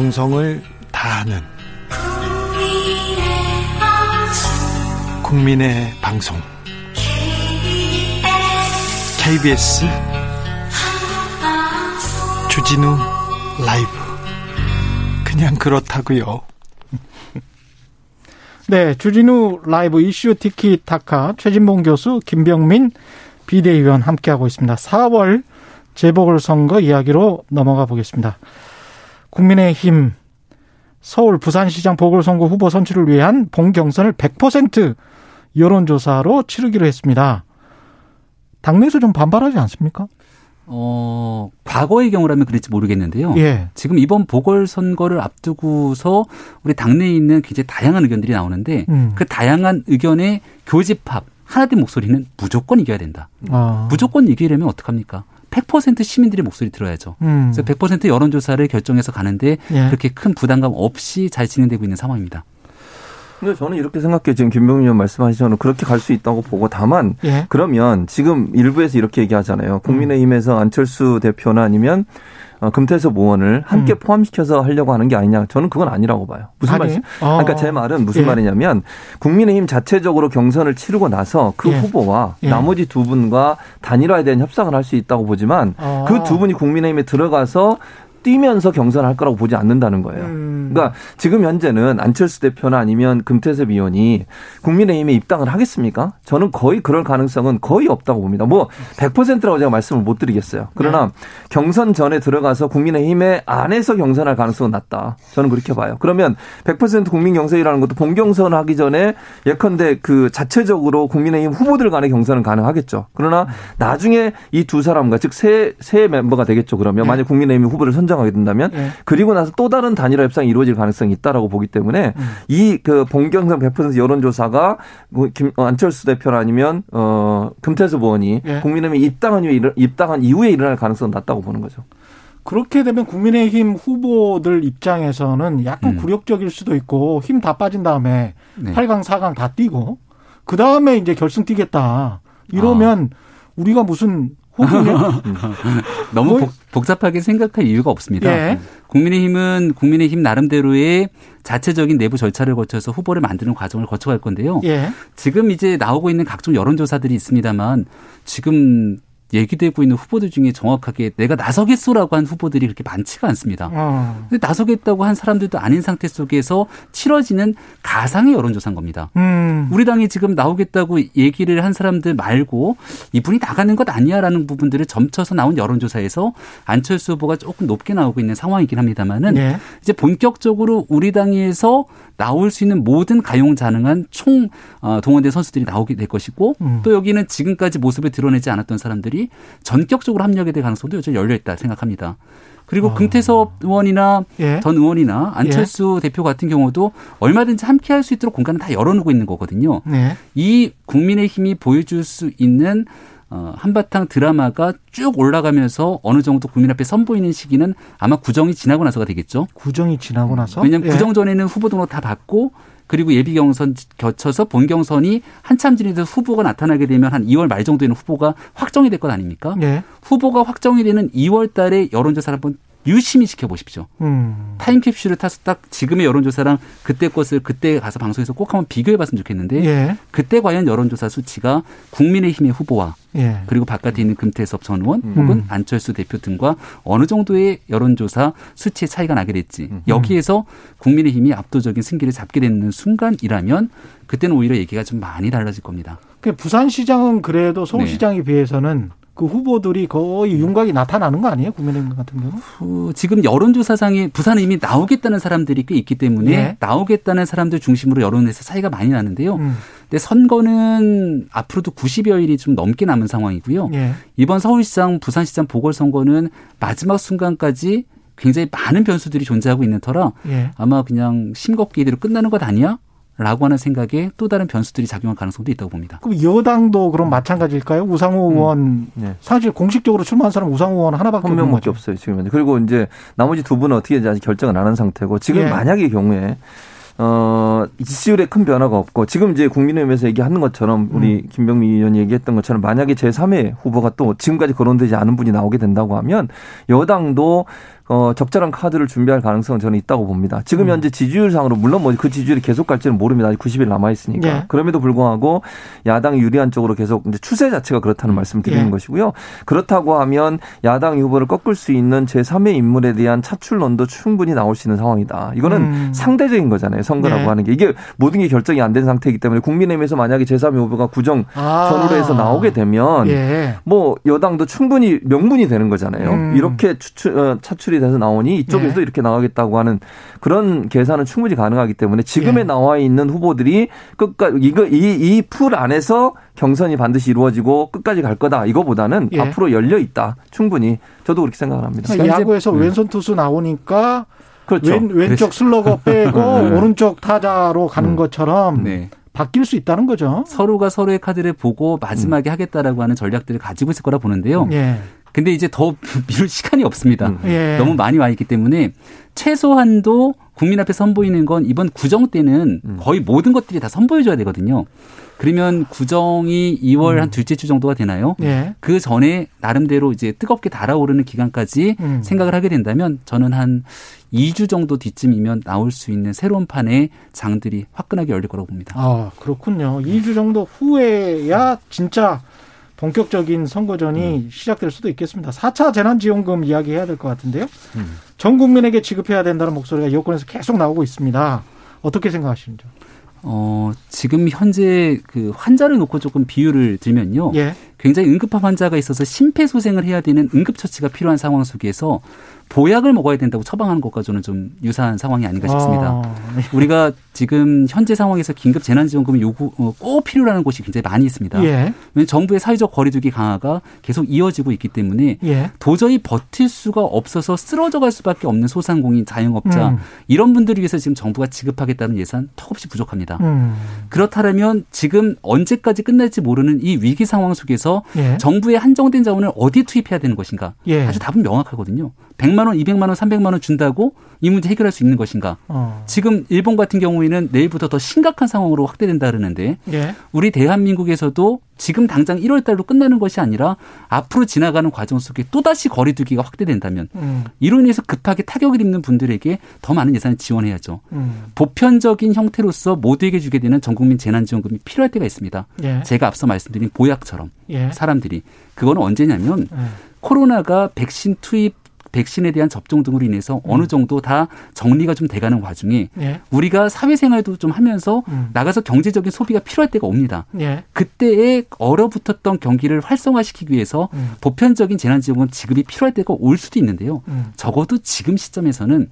정성을 다하는 국민의 방송 KBS 주진우 라이브 그냥 그렇다고요. 네, 주진우 라이브 이슈 티키타카 최진봉 교수 김병민 비대위원 함께하고 있습니다. 4월 재보궐선거 이야기로 넘어가 보겠습니다. 국민의힘 서울 부산시장 보궐선거 후보 선출을 위한 본 경선을 100% 여론조사로 치르기로 했습니다. 당내에서 좀 반발하지 않습니까? 어, 과거의 경우라면 그럴지 모르겠는데요. 예. 지금 이번 보궐선거를 앞두고서 우리 당내에 있는 굉장히 다양한 의견들이 나오는데 음. 그 다양한 의견의 교집합, 하나된 목소리는 무조건 이겨야 된다. 아. 무조건 이기려면 어떡합니까? 100% 시민들의 목소리 들어야죠. 음. 그래서 100% 여론조사를 결정해서 가는데 예. 그렇게 큰 부담감 없이 잘 진행되고 있는 상황입니다. 근데 저는 이렇게 생각해요. 지금 김병민 의원 말씀하시는 그렇게 갈 수 있다고 보고 다만 예. 그러면 지금 일부에서 이렇게 얘기하잖아요. 국민의힘에서 안철수 대표나 아니면 어, 금태섭 의원을 함께 음. 포함시켜서 하려고 하는 게 아니냐. 저는 그건 아니라고 봐요. 무슨? 말씀? 어. 그러니까 제 말은 무슨 예. 말이냐면 국민의힘 자체적으로 경선을 치르고 나서 그 예. 후보와 예. 나머지 두 분과 단일화에 대한 협상을 할 수 있다고 보지만 아. 그두 분이 국민의힘에 들어가서 뛰면서 경선할 거라고 보지 않는다는 거예요. 음. 그러니까 지금 현재는 안철수 대표나 아니면 금태섭 의원이 국민의힘에 입당을 하겠습니까? 저는 거의 그럴 가능성은 거의 없다고 봅니다. 뭐 100%라고 제가 말씀을 못 드리겠어요. 그러나 네. 경선 전에 들어가서 국민의힘에 안에서 경선할 가능성은 낮다. 저는 그렇게 봐요. 그러면 100% 국민 경선이라는 것도 본경선 하기 전에 예컨대 그 자체적으로 국민의힘 후보들 간의 경선은 가능하겠죠. 그러나 나중에 이 두 사람과 즉새새 멤버가 되겠죠. 그러면 네. 만약 국민의힘이 후보를 선정 하게 된다면 예. 그리고 나서 또 다른 단일화 협상이 이루어질 가능성이 있다라고 보기 때문에 음. 이그 본경선 100% 여론조사가 뭐 김, 어, 안철수 대표나 아니면 어 금태섭 의원이 예. 국민의힘에 입당한 이후에 일어- 입당한 이후에 일어날 가능성은 낮다고 보는 거죠. 그렇게 되면 국민의힘 후보들 입장에서는 약간 음. 굴욕적일 수도 있고 힘 다 빠진 다음에 네. 8강, 4강 다 뛰고 그 다음에 이제 결승 뛰겠다. 이러면 우리가 무슨? 너무 뭘- 복, 복잡하게 생각할 이유가 없습니다. 예. 국민의힘은 국민의힘 나름대로의 자체적인 내부 절차를 거쳐서 후보를 만드는 과정을 거쳐갈 건데요. 예. 지금 이제 나오고 있는 각종 여론조사들이 있습니다만 지금 얘기되고 있는 후보들 중에 정확하게 내가 나서겠소라고 한 후보들이 그렇게 많지가 않습니다. 어. 근데 나서겠다고 한 사람들도 아닌 상태 속에서 치러지는 가상의 여론조사인 겁니다. 음. 우리 당이 지금 나오겠다고 얘기를 한 사람들 말고 이분이 나가는 것 아니야라는 부분들을 점쳐서 나온 여론조사에서 안철수 후보가 조금 높게 나오고 있는 상황이긴 합니다만은 예. 이제 본격적으로 우리 당에서 나올 수 있는 모든 가용자능한 총 어, 동원된 선수들이 나오게 될 것이고 음. 또 여기는 지금까지 모습을 드러내지 않았던 사람들이 전격적으로 합류하게 될 가능성도 여전히 열려 있다 생각합니다. 그리고 아. 금태섭 의원이나 예. 전 의원이나 안철수 대표 같은 경우도 얼마든지 함께 할 수 있도록 공간을 다 열어놓고 있는 거거든요. 네. 이 국민의 힘이 보여줄 수 있는 어, 한바탕 드라마가 쭉 올라가면서 어느 정도 국민 앞에 선보이는 시기는 아마 구정이 지나고 나서가 되겠죠. 구정이 지나고 나서 왜냐하면 예. 구정 전에는 후보 등록 다 받고 그리고 예비 경선 거쳐서 본 경선이 한참 지나서 후보가 나타나게 되면 한 2월 말 정도에는 후보가 확정이 될 것 아닙니까? 예. 후보가 확정이 되는 2월 달에 여론조사를 한번 유심히 지켜보십시오. 음. 타임캡슐을 타서 딱 지금의 여론조사랑 그때 것을 그때 가서 방송에서 꼭 한번 비교해 봤으면 좋겠는데 예. 그때 과연 여론조사 수치가 국민의힘의 후보와 예. 그리고 바깥에 있는 금태섭 전 의원 음. 혹은 안철수 대표 등과 어느 정도의 여론조사 수치의 차이가 나게 됐지 음. 여기에서 국민의힘이 압도적인 승기를 잡게 되는 순간이라면 그때는 오히려 얘기가 좀 많이 달라질 겁니다. 그 부산시장은 그래도 네. 서울시장에 비해서는 그 후보들이 거의 윤곽이 나타나는 거 아니에요? 국민의힘 같은 경우? 어, 지금 여론조사상에 부산에 이미 나오겠다는 사람들이 꽤 있기 때문에 예. 나오겠다는 사람들 중심으로 여론에서 차이가 많이 나는데요. 음. 근데 선거는 앞으로도 90여일이 좀 넘게 남은 상황이고요. 예. 이번 서울시장, 부산시장 보궐선거는 마지막 순간까지 굉장히 많은 변수들이 존재하고 있는 터라 예. 아마 그냥 심겁게 이대로 끝나는 것 아니야? 라고 하는 생각에 또 다른 변수들이 작용할 가능성도 있다고 봅니다. 그럼 여당도 그럼 마찬가지일까요? 우상호 의원 네. 사실 공식적으로 출마한 사람 우상호 의원 하나밖에 한 명밖에. 없어요 지금 현재. 그리고 이제 나머지 두 분은 어떻게 아직 결정을 안 한 상태고 지금 예. 만약의 경우에 어 지지율에 큰 변화가 없고 지금 이제 국민의힘에서 얘기하는 것처럼 우리 김병미 의원이 얘기했던 것처럼 만약에 제 3의 후보가 또 지금까지 거론되지 않은 분이 나오게 된다고 하면 여당도 어, 적절한 카드를 준비할 가능성은 저는 있다고 봅니다. 지금 음. 현재 지지율상으로 물론 뭐 그 지지율이 계속 갈지는 모릅니다. 아직 90일 남아 있으니까. 예. 그럼에도 불구하고 야당이 유리한 쪽으로 계속 이제 추세 자체가 그렇다는 말씀을 드리는 예. 것이고요. 그렇다고 하면 야당 후보를 꺾을 수 있는 제3의 인물에 대한 차출론도 충분히 나올 수 있는 상황이다. 이거는 음. 상대적인 거잖아요. 선거라고 예. 하는 게 이게 모든 게 결정이 안 된 상태이기 때문에 국민의힘에서 만약에 제3의 후보가 구정 아. 전후로 해서 나오게 되면 예. 뭐 여당도 충분히 명분이 되는 거잖아요. 음. 이렇게 추출, 어, 차출이 돼서 나오니 이쪽에서 예. 이렇게 나가겠다고 하는 그런 계산은 충분히 가능하기 때문에 지금에 예. 나와 있는 후보들이 끝까지 이거 이이풀 안에서 경선이 반드시 이루어지고 끝까지 갈 거다 이거보다는 예. 앞으로 열려 있다 충분히 저도 그렇게 생각을 합니다. 그러니까 야구에서 음. 왼손 투수 나오니까 그렇죠. 왼, 왼쪽 슬러거 빼고 음. 오른쪽 타자로 가는 음. 것처럼 네. 바뀔 수 있다는 거죠. 서로가 서로의 카드를 보고 마지막에 하겠다라고 하는 전략들을 가지고 있을 거라 보는데요. 예. 근데 이제 더 미룰 시간이 없습니다. 음. 예. 너무 많이 와 있기 때문에 최소한도 국민 앞에 선보이는 건 이번 구정 때는 음. 거의 모든 것들이 다 선보여줘야 되거든요. 그러면 구정이 2월 음. 한 둘째 주 정도가 되나요? 예. 그 전에 나름대로 이제 뜨겁게 달아오르는 기간까지 음. 생각을 하게 된다면 저는 한 2주 정도 뒤쯤이면 나올 수 있는 새로운 판의 장들이 화끈하게 열릴 거라고 봅니다. 아, 그렇군요. 2주 정도 후에야 진짜 본격적인 선거전이 시작될 수도 있겠습니다. 4차 재난지원금 이야기해야 될 것 같은데요. 전 국민에게 지급해야 된다는 목소리가 여권에서 계속 나오고 있습니다. 어떻게 생각하시는지? 어, 지금 현재 그 환자를 놓고 조금 비유를 들면요. 예. 굉장히 응급한 환자가 있어서 심폐소생을 해야 되는 응급처치가 필요한 상황 속에서 보약을 먹어야 된다고 처방하는 것과 저는 좀 유사한 상황이 아닌가 싶습니다. 아, 우리가 지금 현재 상황에서 긴급 재난지원금을 요구 어, 꼭 필요로 곳이 굉장히 많이 있습니다. 예. 왜냐하면 정부의 사회적 거리두기 강화가 계속 이어지고 있기 때문에 예. 도저히 버틸 수가 없어서 쓰러져 갈 수밖에 없는 소상공인, 자영업자 음. 이런 분들을 위해서 지금 정부가 지급하겠다는 예산 턱없이 부족합니다. 음. 그렇다면 지금 언제까지 끝날지 모르는 이 위기 상황 속에서 예. 정부의 한정된 자원을 어디에 투입해야 되는 것인가? 예. 사실 답은 명확하거든요. 100만 원, 200만 원, 300만 원 준다고 이 문제 해결할 수 있는 것인가? 어. 지금 일본 같은 경우에는 내일부터 더 심각한 상황으로 확대된다 그러는데 예. 우리 대한민국에서도 지금 당장 1월 달로 끝나는 것이 아니라 앞으로 지나가는 과정 속에 또다시 거리두기가 확대된다면 음. 이로 인해서 급하게 타격을 입는 분들에게 더 많은 예산을 지원해야죠. 음. 보편적인 형태로서 모두에게 주게 되는 전국민 재난지원금이 필요할 때가 있습니다. 예. 제가 앞서 말씀드린 보약처럼 예. 사람들이 그거는 언제냐면 예. 코로나가 백신 투입 백신에 대한 접종 등으로 인해서 어느 정도 다 정리가 좀 돼가는 와중에 예. 우리가 사회생활도 좀 하면서 음. 나가서 경제적인 소비가 필요할 때가 옵니다. 예. 그때에 얼어붙었던 경기를 활성화시키기 위해서 음. 보편적인 재난지원금 지급이 필요할 때가 올 수도 있는데요. 음. 적어도 지금 시점에서는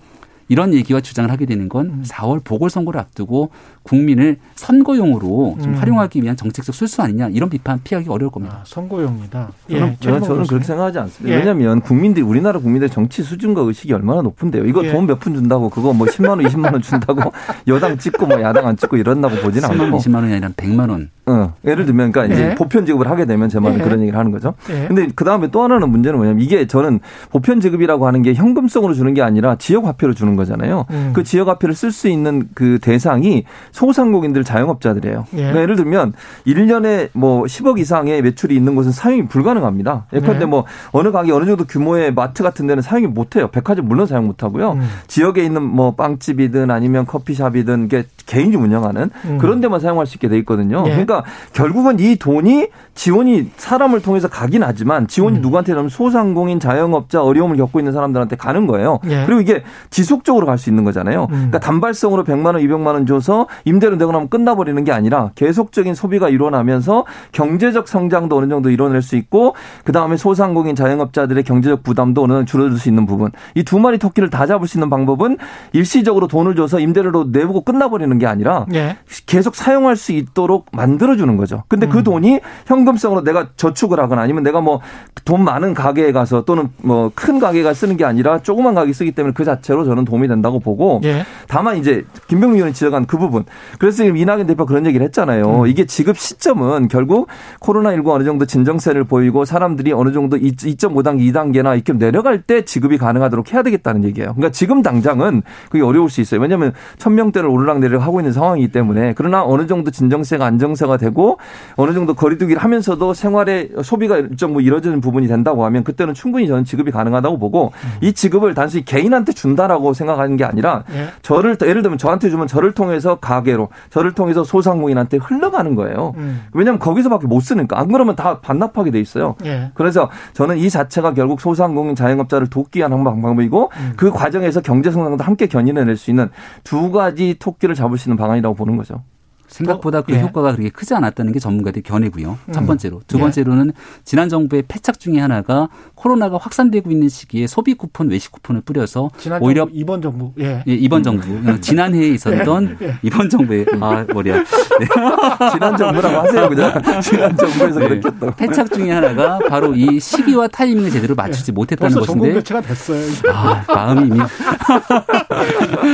이런 얘기와 주장을 하게 되는 건 음. 4월 보궐선거를 앞두고 국민을 선거용으로 좀 음. 활용하기 위한 정책적 술수 아니냐 이런 비판 피하기 어려울 겁니다. 아, 선거용이다. 저는, 예. 최근호 저는 그렇게. 생각하지 않습니다. 예. 왜냐하면 국민들이 우리나라 국민들의 정치 수준과 의식이 얼마나 높은데요. 이거 예. 돈몇 푼 준다고 그거 뭐 10만 원, 20만 원 준다고 여당 찍고 뭐 야당 안 찍고 이런다고 보지는 10만 원, 않고. 20만 원이 아니라 100만 원. 어, 예를 들면 그러니까 이제 예. 보편 지급을 하게 되면 제 말은 예. 그런 얘기를 하는 거죠. 예. 근데 그 다음에 또 하나는 문제는 뭐냐면 이게 저는 보편 지급이라고 하는 게 현금성으로 주는 게 아니라 지역 화폐로 주는 거잖아요. 음. 그 지역 화폐를 쓸 수 있는 그 대상이 소상공인들 자영업자들이에요. 예. 그러니까 예를 들면 1년에 뭐 10억 이상의 매출이 있는 곳은 사용이 불가능합니다. 예컨대 네. 뭐 어느 가게 어느 정도 규모의 마트 같은 데는 사용이 못 해요. 백화점 물론 사용 못 하고요. 음. 지역에 있는 뭐 빵집이든 아니면 커피숍이든 개인이 운영하는 음. 그런 데만 사용할 수 있게 돼 있거든요. 예. 그러니까 결국은 이 돈이 지원이 사람을 통해서 가긴 하지만 지원이 음. 누구한테 가면 소상공인, 자영업자, 어려움을 겪고 있는 사람들한테 가는 거예요. 예. 그리고 이게 지속적으로 갈 수 있는 거잖아요. 음. 그러니까 단발성으로 100만 원, 200만 원 줘서 임대료 내고 나면 끝나버리는 게 아니라 계속적인 소비가 일어나면서 경제적 성장도 어느 정도 이뤄낼 수 있고 그 다음에 소상공인, 자영업자들의 경제적 부담도 어느 정도 줄어들 수 있는 부분. 이 두 마리 토끼를 다 잡을 수 있는 방법은 일시적으로 돈을 줘서 임대료로 내보고 끝나버리는 게 아니라 예. 계속 사용할 수 있도록 만들어 주는 거죠. 근데 음. 그 돈이 현금성으로 내가 저축을 하거나 아니면 내가 뭐 돈 많은 가게에 가서 또는 뭐 큰 가게가 쓰는 게 아니라 조그만 가게 쓰기 때문에 그 자체로 저는 도움이 된다고 보고 예. 다만 이제 김병민 의원이 지적한 그 부분. 그래서 지금 이낙연 대표 그런 얘기를 했잖아요. 음. 이게 지급 시점은 결국 코로나19 어느 정도 진정세를 보이고 사람들이 어느 정도 2.5단계, 2단계나 이렇게 내려갈 때 지급이 가능하도록 해야 되겠다는 얘기예요. 그러니까 지금 당장은 그게 어려울 수 있어요. 왜냐하면 천명대를 오르락내리락 하고 있는 상황이기 때문에 그러나 어느 정도 진정세가 안정세가 되고 어느 정도 거리두기를 하면서도 생활의 소비가 일정 뭐 이루어지는 부분이 된다고 하면 그때는 충분히 저는 지급이 가능하다고 보고 음. 이 지급을 단순히 개인한테 준다라고 생각하는 게 아니라 예. 저를 예를 들면 저한테 주면 저를 통해서 가게로 저를 통해서 소상공인한테 흘러가는 거예요. 음. 왜냐하면 거기서밖에 못 쓰니까 안 그러면 다 반납하게 돼 있어요. 예. 그래서 저는 이 자체가 결국 소상공인 자영업자를 돕기 위한 방법이고 음. 그 과정에서 경제 성장도 함께 견인해낼 수 있는 두 가지 토끼를 잡을 수 있는 방안이라고 보는 거죠. 생각보다 그 예. 효과가 그렇게 크지 않았다는 게 전문가들의 견해고요. 첫 음. 번째로. 두 예. 번째로는 지난 정부의 패착 중에 하나가 코로나가 확산되고 있는 시기에 소비 쿠폰, 외식 쿠폰을 뿌려서 오히려 정부, 이번 정부, 예, 예 이번 정부 어, 지난 해에 있었던 예. 예. 이번 정부의 아 머리야 네. 지난 정부라고 하세요 그냥 지난 정부에서 네. 그랬겠다. 패착 중에 하나가 바로 이 시기와 타이밍을 제대로 맞추지 못했다는 벌써 것인데. 교체가 됐어요. 아 마음이 이미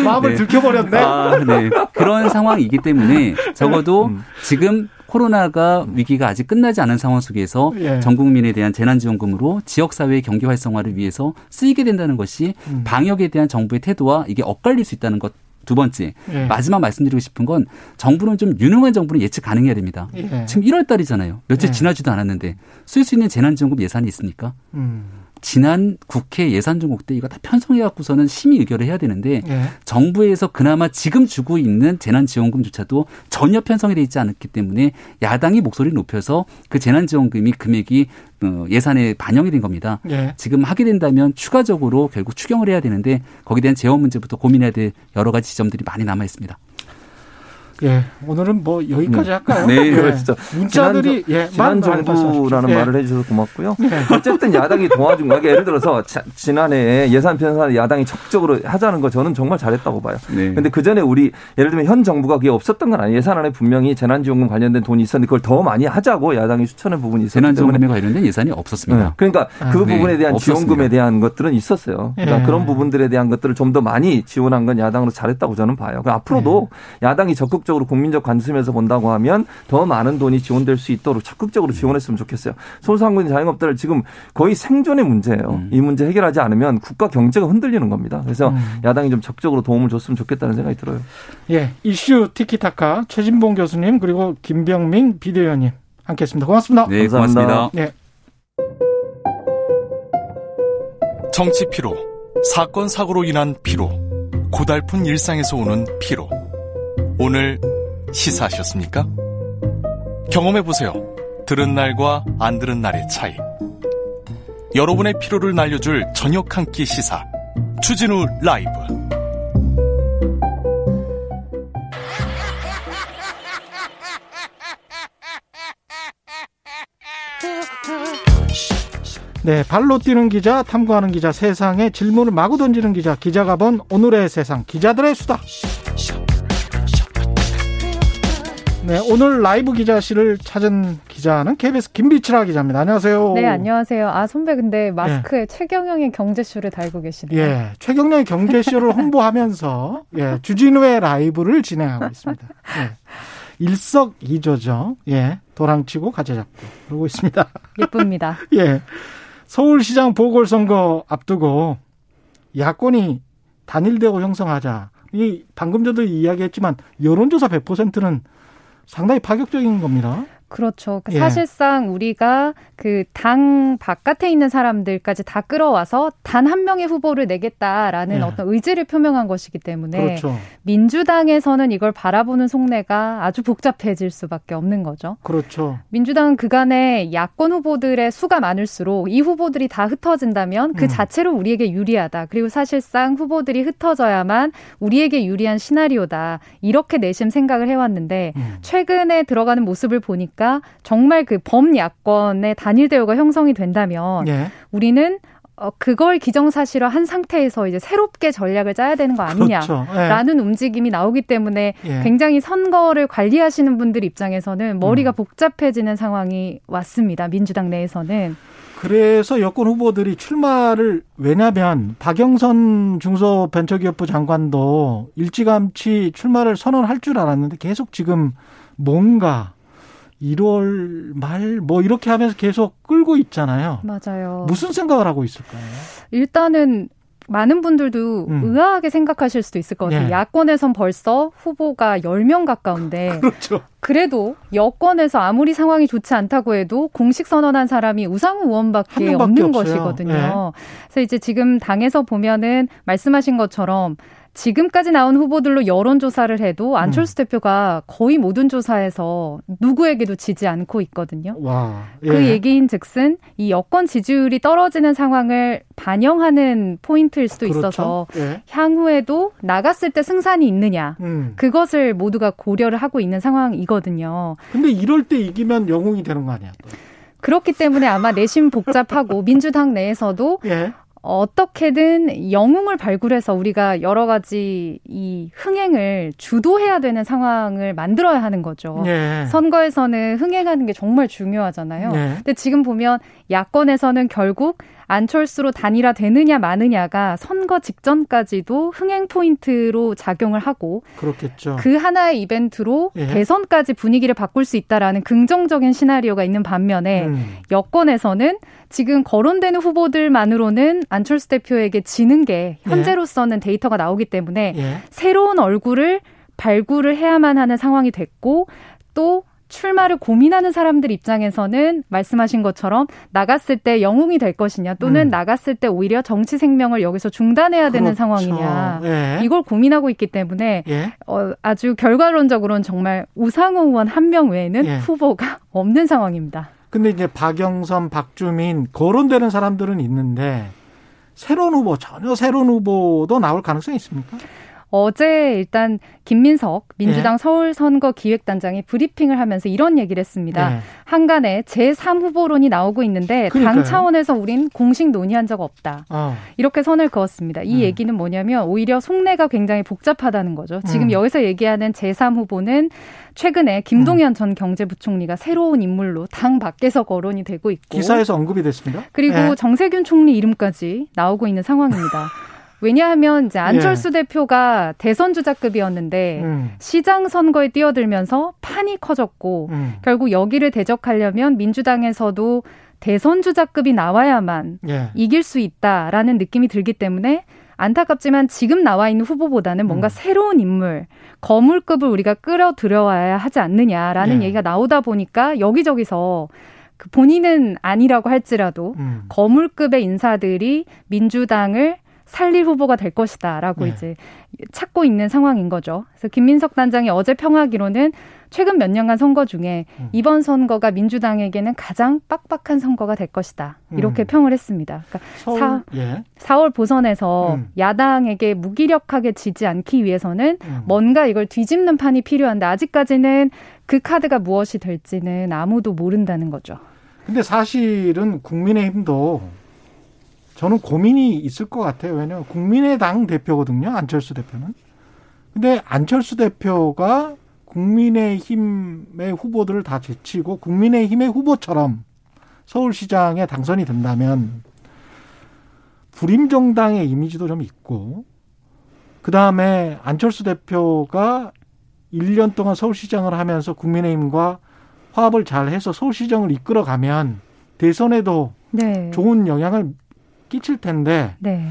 마음을 네. 들켜버렸네. 아, 네 그런 상황이기 때문에 적어도 음. 지금 코로나가 위기가 아직 끝나지 않은 상황 속에서 예. 전 국민에 대한 재난지원금으로 지역사회의 경기 활성화를 위해서 쓰이게 된다는 것이 음. 방역에 대한 정부의 태도와 이게 엇갈릴 수 있다는 것. 두 번째 예. 마지막 말씀드리고 싶은 건 정부는 좀 유능한 정부는 예측 가능해야 됩니다. 예. 지금 1월 달이잖아요. 며칠 예. 지나지도 않았는데 쓸 수 있는 재난지원금 예산이 있습니까? 음. 지난 국회 예산정국 때 이거 다 편성해 갖고서는 심의 의결을 해야 되는데 네. 정부에서 그나마 지금 주고 있는 재난지원금조차도 전혀 편성이 돼 있지 않았기 때문에 야당이 목소리를 높여서 그 재난지원금이 금액이 어, 예산에 반영이 된 겁니다. 네. 지금 하게 된다면 추가적으로 결국 추경을 해야 되는데 거기에 대한 재원 문제부터 고민해야 될 여러 가지 지점들이 많이 남아 있습니다. 예, 오늘은 뭐 여기까지 네. 할까요? 네, 예. 그렇죠. 문자들이 지난, 예, 지난 정부라는 예. 말을 해주셔서 고맙고요. 예. 어쨌든 야당이 도와준 거, 예를 들어서 자, 지난해 예산 편성 야당이 적극적으로 하자는 거 저는 정말 잘했다고 봐요. 네. 근데 그 전에 우리 예를 들면 현 정부가 그게 없었던 건 아니에요. 예산 안에 분명히 재난지원금 관련된 돈이 있었는데 그걸 더 많이 하자고 야당이 추천한 부분이 있었기 때문에 재난지원금에 관련된 예산이 없었습니다. 네. 그러니까 아, 그 네. 부분에 대한 지원금에 대한 것들은 있었어요. 그러니까 예. 그런 부분들에 대한 것들을 좀 더 많이 지원한 건 야당으로 잘했다고 저는 봐요. 앞으로도 예. 야당이 적극 적으로 국민적 관심 관점에서 본다고 하면 더 많은 돈이 지원될 수 있도록 적극적으로 지원했으면 좋겠어요. 소상공인 자영업자를 지금 거의 생존의 문제예요. 음. 이 문제 해결하지 않으면 국가 경제가 흔들리는 겁니다. 그래서 음. 야당이 좀 적극적으로 도움을 줬으면 좋겠다는 생각이 들어요. 예, 이슈 티키타카 최진봉 교수님 그리고 김병민 비대위원님 함께했습니다. 고맙습니다. 네, 감사합니다. 고맙습니다. 네. 정치 피로, 사건 사고로 인한 피로, 고달픈 일상에서 오는 피로. 오늘 시사하셨습니까? 경험해보세요. 들은 날과 안 들은 날의 차이. 여러분의 피로를 날려줄 저녁 한 끼 시사. 추진우 라이브. 네, 발로 뛰는 기자, 탐구하는 기자, 세상에 질문을 마구 던지는 기자, 기자가 본 오늘의 세상, 기자들의 수다. 네, 오늘 라이브 기자실을 찾은 기자는 KBS 김비치라 기자입니다. 안녕하세요. 네, 안녕하세요. 아, 선배 근데 마스크에 예. 최경영의 경제쇼를 달고 계시네요. 예, 최경영의 경제쇼를 홍보하면서 예, 주진우의 라이브를 진행하고 있습니다. 예. 일석이조죠. 예, 도랑치고 가재잡고 그러고 있습니다. 예쁩니다. 예, 서울시장 보궐선거 앞두고 야권이 단일대우 형성하자. 이 방금 전도 이야기했지만 여론조사 100%는 상당히 파격적인 겁니다. 그렇죠. 그 예. 사실상 우리가 그 당 바깥에 있는 사람들까지 다 끌어와서 단 한 명의 후보를 내겠다라는 예. 어떤 의지를 표명한 것이기 때문에 그렇죠. 민주당에서는 이걸 바라보는 속내가 아주 복잡해질 수밖에 없는 거죠. 그렇죠. 민주당은 그간에 야권 후보들의 수가 많을수록 이 후보들이 다 흩어진다면 그 음. 자체로 우리에게 유리하다. 그리고 사실상 후보들이 흩어져야만 우리에게 유리한 시나리오다. 이렇게 내심 생각을 해왔는데 음. 최근에 들어가는 모습을 보니까 보니까 정말 그 범야권의 단일 대우가 형성이 된다면 예. 우리는 어, 그걸 기정사실화 한 상태에서 이제 새롭게 전략을 짜야 되는 거 아니냐라는 그렇죠. 예. 움직임이 나오기 때문에 예. 굉장히 선거를 관리하시는 분들 입장에서는 머리가 음. 복잡해지는 상황이 왔습니다. 민주당 내에서는. 그래서 여권 후보들이 출마를 왜냐하면 박영선 중소벤처기업부 장관도 일찌감치 출마를 선언할 줄 알았는데 계속 지금 뭔가 1월 말 뭐 이렇게 하면서 계속 끌고 있잖아요. 맞아요. 무슨 생각을 하고 있을까요? 일단은 많은 분들도 음. 의아하게 생각하실 수도 있을 것 같아요. 예. 야권에선 벌써 후보가 10명 가까운데 그렇죠. 그래도 여권에서 아무리 상황이 좋지 않다고 해도 공식 선언한 사람이 우상호 의원밖에 없는 없어요. 것이거든요. 예. 그래서 이제 지금 당에서 보면은 말씀하신 것처럼 지금까지 나온 후보들로 여론조사를 해도 안철수 음. 대표가 거의 모든 조사에서 누구에게도 지지 않고 있거든요. 와, 그 예. 그 얘기인 즉슨 이 여권 지지율이 떨어지는 상황을 반영하는 포인트일 수도 그렇죠? 있어서 예. 향후에도 나갔을 때 승산이 있느냐 음. 그것을 모두가 고려를 하고 있는 상황이거든요. 근데 이럴 때 이기면 영웅이 되는 거 아니야? 또. 그렇기 때문에 아마 내심 복잡하고 민주당 내에서도 예. 어떻게든 영웅을 발굴해서 우리가 여러 가지 이 흥행을 주도해야 되는 상황을 만들어야 하는 거죠. 예. 선거에서는 흥행하는 게 정말 중요하잖아요. 예. 근데 지금 보면 야권에서는 결국 안철수로 단일화되느냐 마느냐가 선거 직전까지도 흥행 포인트로 작용을 하고 그렇겠죠. 그 하나의 이벤트로 예. 대선까지 분위기를 바꿀 수 있다라는 긍정적인 시나리오가 있는 반면에 음. 여권에서는 지금 거론되는 후보들만으로는 안철수 대표에게 지는 게 현재로서는 예. 데이터가 나오기 때문에 예. 새로운 얼굴을 발굴을 해야만 하는 상황이 됐고 또 출마를 고민하는 사람들 입장에서는 말씀하신 것처럼 나갔을 때 영웅이 될 것이냐 또는 음. 나갔을 때 오히려 정치 생명을 여기서 중단해야 그렇죠. 되는 상황이냐 예. 이걸 고민하고 있기 때문에 예. 어, 아주 결과론적으로는 정말 우상호 의원 한 명 외에는 예. 후보가 없는 상황입니다. 근데 이제 박영선, 박주민 거론되는 사람들은 있는데 새로운 후보 전혀 새로운 후보도 나올 가능성이 있습니까? 어제 일단 김민석 민주당 네. 서울 선거 기획단장이 브리핑을 하면서 이런 얘기를 했습니다. 네. 한간에 제3 후보론이 나오고 있는데 그러니까요. 당 차원에서 우린 공식 논의한 적 없다. 어. 이렇게 선을 그었습니다. 이 음. 얘기는 뭐냐면 오히려 속내가 굉장히 복잡하다는 거죠. 지금 음. 여기서 얘기하는 제3 후보는 최근에 김동연 음. 전 경제부총리가 새로운 인물로 당 밖에서 거론이 되고 있고 기사에서 언급이 됐습니다. 그리고 네. 정세균 총리 이름까지 나오고 있는 상황입니다. 왜냐하면 이제 안철수 예. 대표가 대선 주자급이었는데 음. 시장 선거에 뛰어들면서 판이 커졌고 음. 결국 여기를 대적하려면 민주당에서도 대선 주자급이 나와야만 예. 이길 수 있다라는 느낌이 들기 때문에 안타깝지만 지금 나와 있는 후보보다는 뭔가 음. 새로운 인물, 거물급을 우리가 끌어 들여와야 하지 않느냐라는 예. 얘기가 나오다 보니까 여기저기서 그 본인은 아니라고 할지라도 음. 거물급의 인사들이 민주당을 살릴 후보가 될 것이다라고 네. 이제 찾고 있는 상황인 거죠. 그래서 김민석 단장이 어제 평하기로는 최근 몇 년간 선거 중에 음. 이번 선거가 민주당에게는 가장 빡빡한 선거가 될 것이다. 이렇게 음. 평을 했습니다. 그러니까 사, 예. 4월 보선에서 음. 야당에게 무기력하게 지지 않기 위해서는 음. 뭔가 이걸 뒤집는 판이 필요한데 아직까지는 그 카드가 무엇이 될지는 아무도 모른다는 거죠. 근데 사실은 국민의힘도 저는 고민이 있을 것 같아요. 왜냐하면 국민의당 대표거든요. 안철수 대표는. 근데 안철수 대표가 국민의힘의 후보들을 다 제치고 국민의힘의 후보처럼 서울시장에 당선이 된다면 불임정당의 이미지도 좀 있고 그 다음에 안철수 대표가 1년 동안 서울시장을 하면서 국민의힘과 화합을 잘 해서 서울시장을 이끌어가면 대선에도 네. 좋은 영향을 끼칠 텐데 네.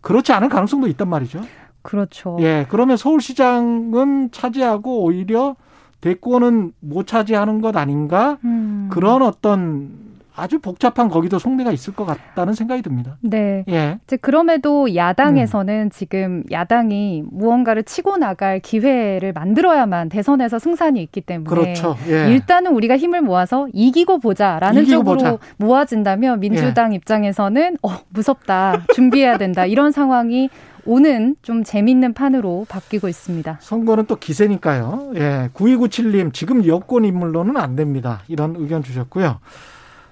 그렇지 않을 가능성도 있단 말이죠. 그렇죠. 예, 그러면 서울시장은 차지하고 오히려 대권은 못 차지하는 것 아닌가? 음. 그런 어떤 아주 복잡한 거기도 속내가 있을 것 같다는 생각이 듭니다. 네. 예. 이제 그럼에도 야당에서는 음. 지금 야당이 무언가를 치고 나갈 기회를 만들어야만 대선에서 승산이 있기 때문에 그렇죠. 예. 일단은 우리가 힘을 모아서 이기고 보자라는 이기고 쪽으로 보자. 모아진다면 민주당 예. 입장에서는 어 무섭다 준비해야 된다 이런 상황이 오는 좀 재밌는 판으로 바뀌고 있습니다. 선거는 또 기세니까요. 예. 9297님, 지금 여권 인물로는 안 됩니다. 이런 의견 주셨고요.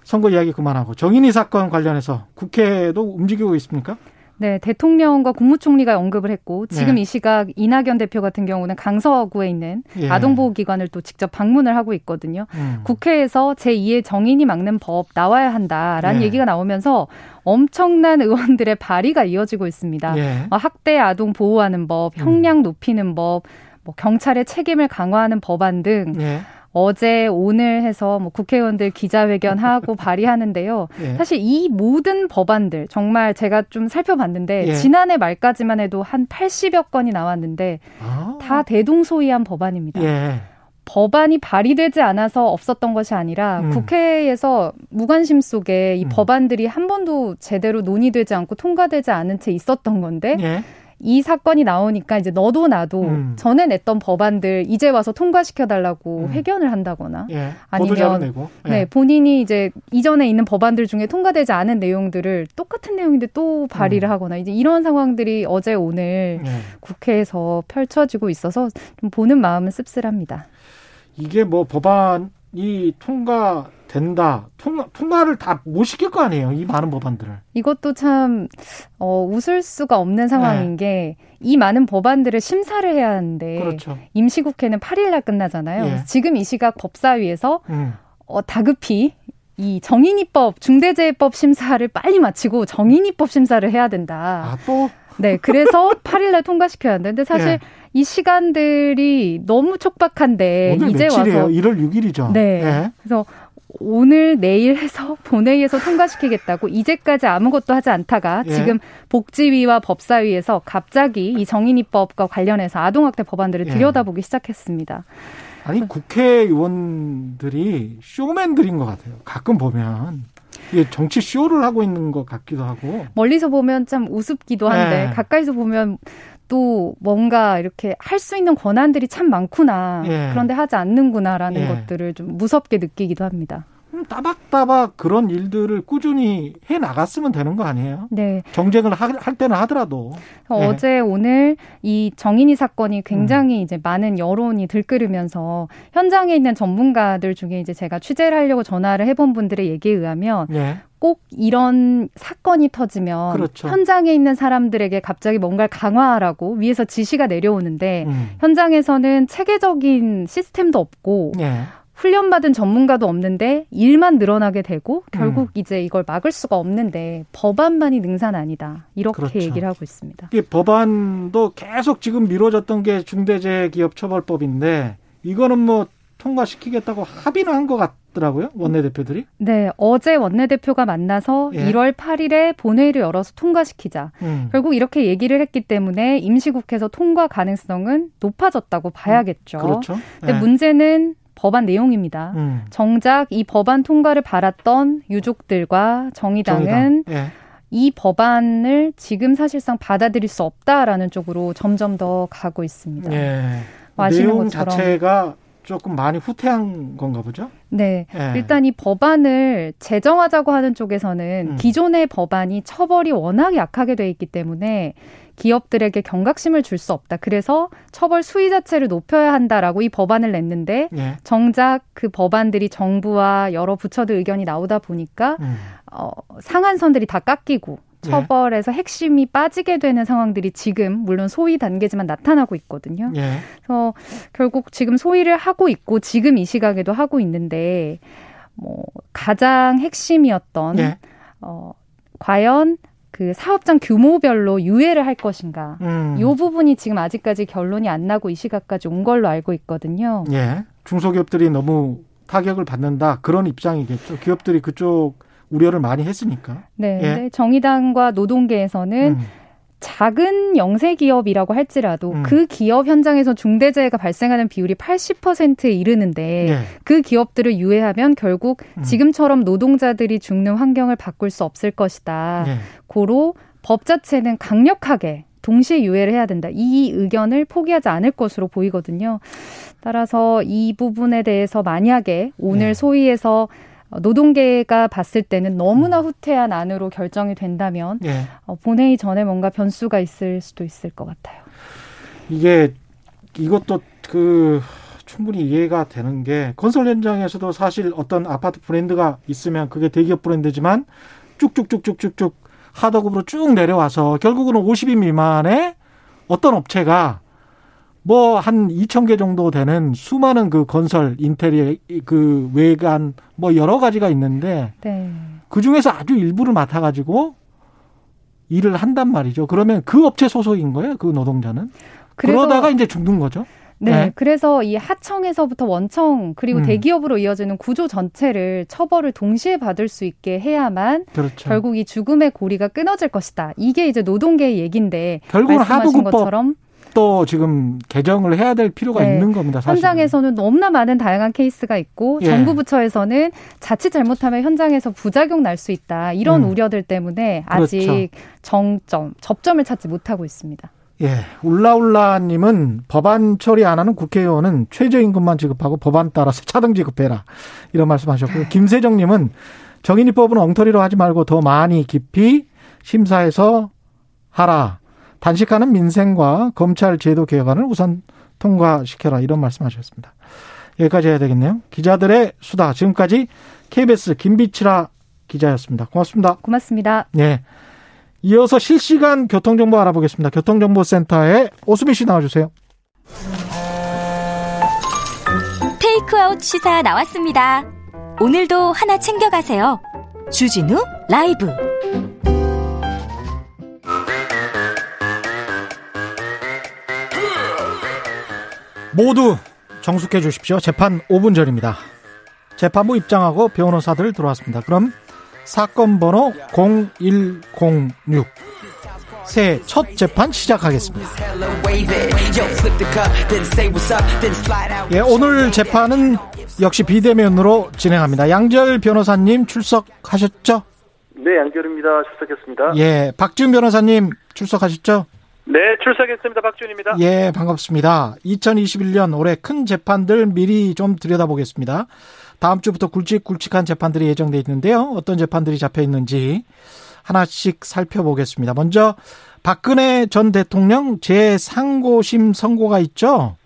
선거 이야기 그만하고 정인이 사건 관련해서 국회도 움직이고 있습니까? 네, 대통령과 국무총리가 언급을 했고 지금 네. 이 시각 이낙연 대표 같은 경우는 강서구에 있는 예. 아동보호기관을 또 직접 방문을 하고 있거든요. 음. 국회에서 제2의 정인이 막는 법 나와야 한다라는 예. 얘기가 나오면서 엄청난 의원들의 발의가 이어지고 있습니다. 예. 어, 학대 아동 보호하는 법, 형량 높이는 법, 뭐 경찰의 책임을 강화하는 법안 등 예. 어제 오늘 해서 뭐 국회의원들 기자회견하고 발의하는데요. 예. 사실 이 모든 법안들 정말 제가 좀 살펴봤는데 예. 지난해 말까지만 해도 한 80여 건이 나왔는데 아. 다 대동소이한 법안입니다. 예. 법안이 발의되지 않아서 없었던 것이 아니라 음. 국회에서 무관심 속에 이 음. 법안들이 한 번도 제대로 논의되지 않고 통과되지 않은 채 있었던 건데 예. 이 사건이 나오니까 이제 너도 나도 음. 전에 냈던 법안들 이제 와서 통과시켜 달라고 음. 회견을 한다거나 예. 아니면 예. 네 본인이 이제 이전에 있는 법안들 중에 통과되지 않은 내용들을 똑같은 내용인데 또 발의를 음. 하거나 이제 이런 상황들이 어제 오늘 예. 국회에서 펼쳐지고 있어서 좀 보는 마음은 씁쓸합니다. 이게 뭐 법안이 통과 된다. 통과, 통과를 다 못 시킬 거 아니에요. 이 많은 법안들을. 이것도 참, 어, 웃을 수가 없는 상황인 네. 게이 많은 법안들을 심사를 해야 하는데. 그렇죠. 임시국회는 8일 날 끝나잖아요. 예. 지금 이 시각 법사위에서 음. 어, 다급히 이 정인이법, 중대재해법 심사를 빨리 마치고 정인이법 심사를 해야 된다. 아, 또? 네. 그래서 8일날 통과시켜야 하는데 사실 예. 이 시간들이 너무 촉박한데 이제 며칠이에요? 와서 1월 6일이죠. 네. 예. 그래서 오늘 내일 해서 본회의에서 통과시키겠다고 이제까지 아무것도 하지 않다가 예. 지금 복지위와 법사위에서 갑자기 이 정인이법과 관련해서 아동학대 법안들을 예. 들여다보기 예. 시작했습니다. 아니 국회의원들이 쇼맨들인 것 같아요. 가끔 보면 이게 정치 쇼를 하고 있는 것 같기도 하고 멀리서 보면 참 우습기도 한데 예. 가까이서 보면 또 뭔가 이렇게 할 수 있는 권한들이 참 많구나. 예. 그런데 하지 않는구나라는 예. 것들을 좀 무섭게 느끼기도 합니다. 음, 따박따박 그런 일들을 꾸준히 해 나갔으면 되는 거 아니에요? 네. 경쟁을 하, 할 때는 하더라도. 네. 어제 오늘 이 정인이 사건이 굉장히 음. 이제 많은 여론이 들끓으면서 현장에 있는 전문가들 중에 이제 제가 취재를 하려고 전화를 해본 분들의 얘기에 의하면 네. 꼭 이런 사건이 터지면 그렇죠. 현장에 있는 사람들에게 갑자기 뭔가를 강화하라고 위에서 지시가 내려오는데 음. 현장에서는 체계적인 시스템도 없고 예. 훈련받은 전문가도 없는데 일만 늘어나게 되고 결국 음. 이제 이걸 막을 수가 없는데 법안만이 능산 아니다 이렇게 그렇죠. 얘기를 하고 있습니다. 이 법안도 계속 지금 미뤄졌던 게 중대재해기업처벌법인데 이거는 뭐 통과시키겠다고 합의는 한 것 같. 더라고요 원내대표들이? 네, 어제 원내대표가 만나서 예. 1월 8일에 본회의를 열어서 통과시키자. 음. 결국 이렇게 얘기를 했기 때문에 임시국회에서 통과 가능성은 높아졌다고 봐야겠죠. 음, 그렇죠. 근데 예. 문제는 법안 내용입니다. 음. 정작 이 법안 통과를 바랐던 유족들과 정의당은 정의당. 예. 이 법안을 지금 사실상 받아들일 수 없다라는 쪽으로 점점 더 가고 있습니다. 예. 내용 것처럼. 자체가 조금 많이 후퇴한 건가 보죠? 네. 네. 일단 이 법안을 제정하자고 하는 쪽에서는 음. 기존의 법안이 처벌이 워낙 약하게 돼 있기 때문에 기업들에게 경각심을 줄 수 없다. 그래서 처벌 수위 자체를 높여야 한다라고 이 법안을 냈는데 네. 정작 그 법안들이 정부와 여러 부처들 의견이 나오다 보니까 음. 어, 상한선들이 다 깎이고 예. 처벌에서 핵심이 빠지게 되는 상황들이 지금 물론 소위 단계지만 나타나고 있거든요. 예. 그래서 결국 지금 소위를 하고 있고 지금 이 시각에도 하고 있는데 뭐 가장 핵심이었던 예. 어 과연 그 사업장 규모별로 유예를 할 것인가. 음. 이 부분이 지금 아직까지 결론이 안 나고 이 시각까지 온 걸로 알고 있거든요. 예. 중소기업들이 너무 타격을 받는다 그런 입장이겠죠. 기업들이 그쪽 우려를 많이 했으니까. 네. 예. 네. 정의당과 노동계에서는 음. 작은 영세 기업이라고 할지라도 음. 그 기업 현장에서 중대재해가 발생하는 비율이 80%에 이르는데 예. 그 기업들을 유예하면 결국 음. 지금처럼 노동자들이 죽는 환경을 바꿀 수 없을 것이다. 예. 고로 법 자체는 강력하게 동시에 유예를 해야 된다. 이 의견을 포기하지 않을 것으로 보이거든요. 따라서 이 부분에 대해서 만약에 오늘 예. 소위에서 어, 노동계가 봤을 때는 너무나 음. 후퇴한 안으로 결정이 된다면 예. 어, 본회의 전에 뭔가 변수가 있을 수도 있을 것 같아요. 이게 이것도 그 충분히 이해가 되는 게 건설 현장에서도 사실 어떤 아파트 브랜드가 있으면 그게 대기업 브랜드지만 쭉쭉쭉쭉쭉쭉 하덕으로 쭉 내려와서 결국은 50인 미만의 어떤 업체가 뭐 한 2천 개 정도 되는 수많은 그 건설 인테리어 그 외관 뭐 여러 가지가 있는데 네. 그 중에서 아주 일부를 맡아 가지고 일을 한단 말이죠. 그러면 그 업체 소속인 거예요. 그 노동자는. 그러다가 이제 죽는 거죠. 네, 네, 그래서 이 하청에서부터 원청 그리고 음. 대기업으로 이어지는 구조 전체를 처벌을 동시에 받을 수 있게 해야만 그렇죠. 결국 이 죽음의 고리가 끊어질 것이다. 이게 이제 노동계의 얘기인데 결국은 하도급법 것처럼 또 지금 개정을 해야 될 필요가 네. 있는 겁니다. 사실은. 현장에서는 너무나 많은 다양한 케이스가 있고 예. 정부 부처에서는 자칫 잘못하면 현장에서 부작용 날 수 있다 이런 음. 우려들 때문에 아직 그렇죠. 정점 접점을 찾지 못하고 있습니다. 예, 울라울라님은 법안 처리 안 하는 국회의원은 최저임금만 지급하고 법안 따라서 차등 지급해라 이런 말씀하셨고요. 김세정님은 정인이법은 엉터리로 하지 말고 더 많이 깊이 심사해서 하라. 단식하는 민생과 검찰 제도 개혁안을 우선 통과시켜라 이런 말씀하셨습니다. 여기까지 해야 되겠네요. 기자들의 수다 지금까지 KBS 김비치라 기자였습니다. 고맙습니다. 고맙습니다. 네. 이어서 실시간 교통정보 알아보겠습니다. 교통정보센터에 오수미 씨 나와주세요. 테이크아웃 시사 나왔습니다. 오늘도 하나 챙겨가세요. 주진우 라이브. 모두 정숙해 주십시오. 재판 5분 전입니다. 재판부 입장하고 변호사들 들어왔습니다. 그럼 사건 번호 0106새첫 재판 시작하겠습니다. 예, 오늘 재판은 역시 비대면으로 진행합니다. 양절 변호사님 출석하셨죠? 네, 양절입니다. 출석했습니다. 예, 박지훈 변호사님 출석하셨죠? 네, 출석했습니다. 박준입니다. 예, 반갑습니다. 2021년 올해 큰 재판들 미리 좀 들여다보겠습니다. 다음 주부터 굵직굵직한 재판들이 예정돼 있는데요. 어떤 재판들이 잡혀 있는지 하나씩 살펴보겠습니다. 먼저 박근혜 전 대통령 재상고심 선고가 있죠?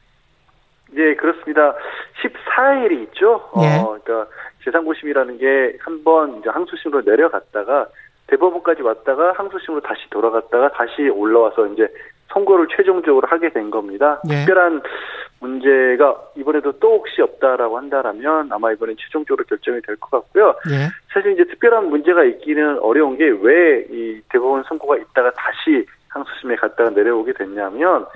네, 그렇습니다. 14일이 있죠. 예. 어, 그러니까 재상고심이라는 게 한 번 이제 항소심으로 내려갔다가 대법원까지 왔다가 항소심으로 다시 돌아갔다가 다시 올라와서 이제 선고를 최종적으로 하게 된 겁니다. 네. 특별한 문제가 이번에도 또 혹시 없다라고 한다라면 아마 이번엔 최종적으로 결정이 될 것 같고요. 네. 사실 이제 특별한 문제가 있기는 어려운 게 왜 이 대법원 선고가 있다가 다시 항소심에 갔다가 내려오게 됐냐면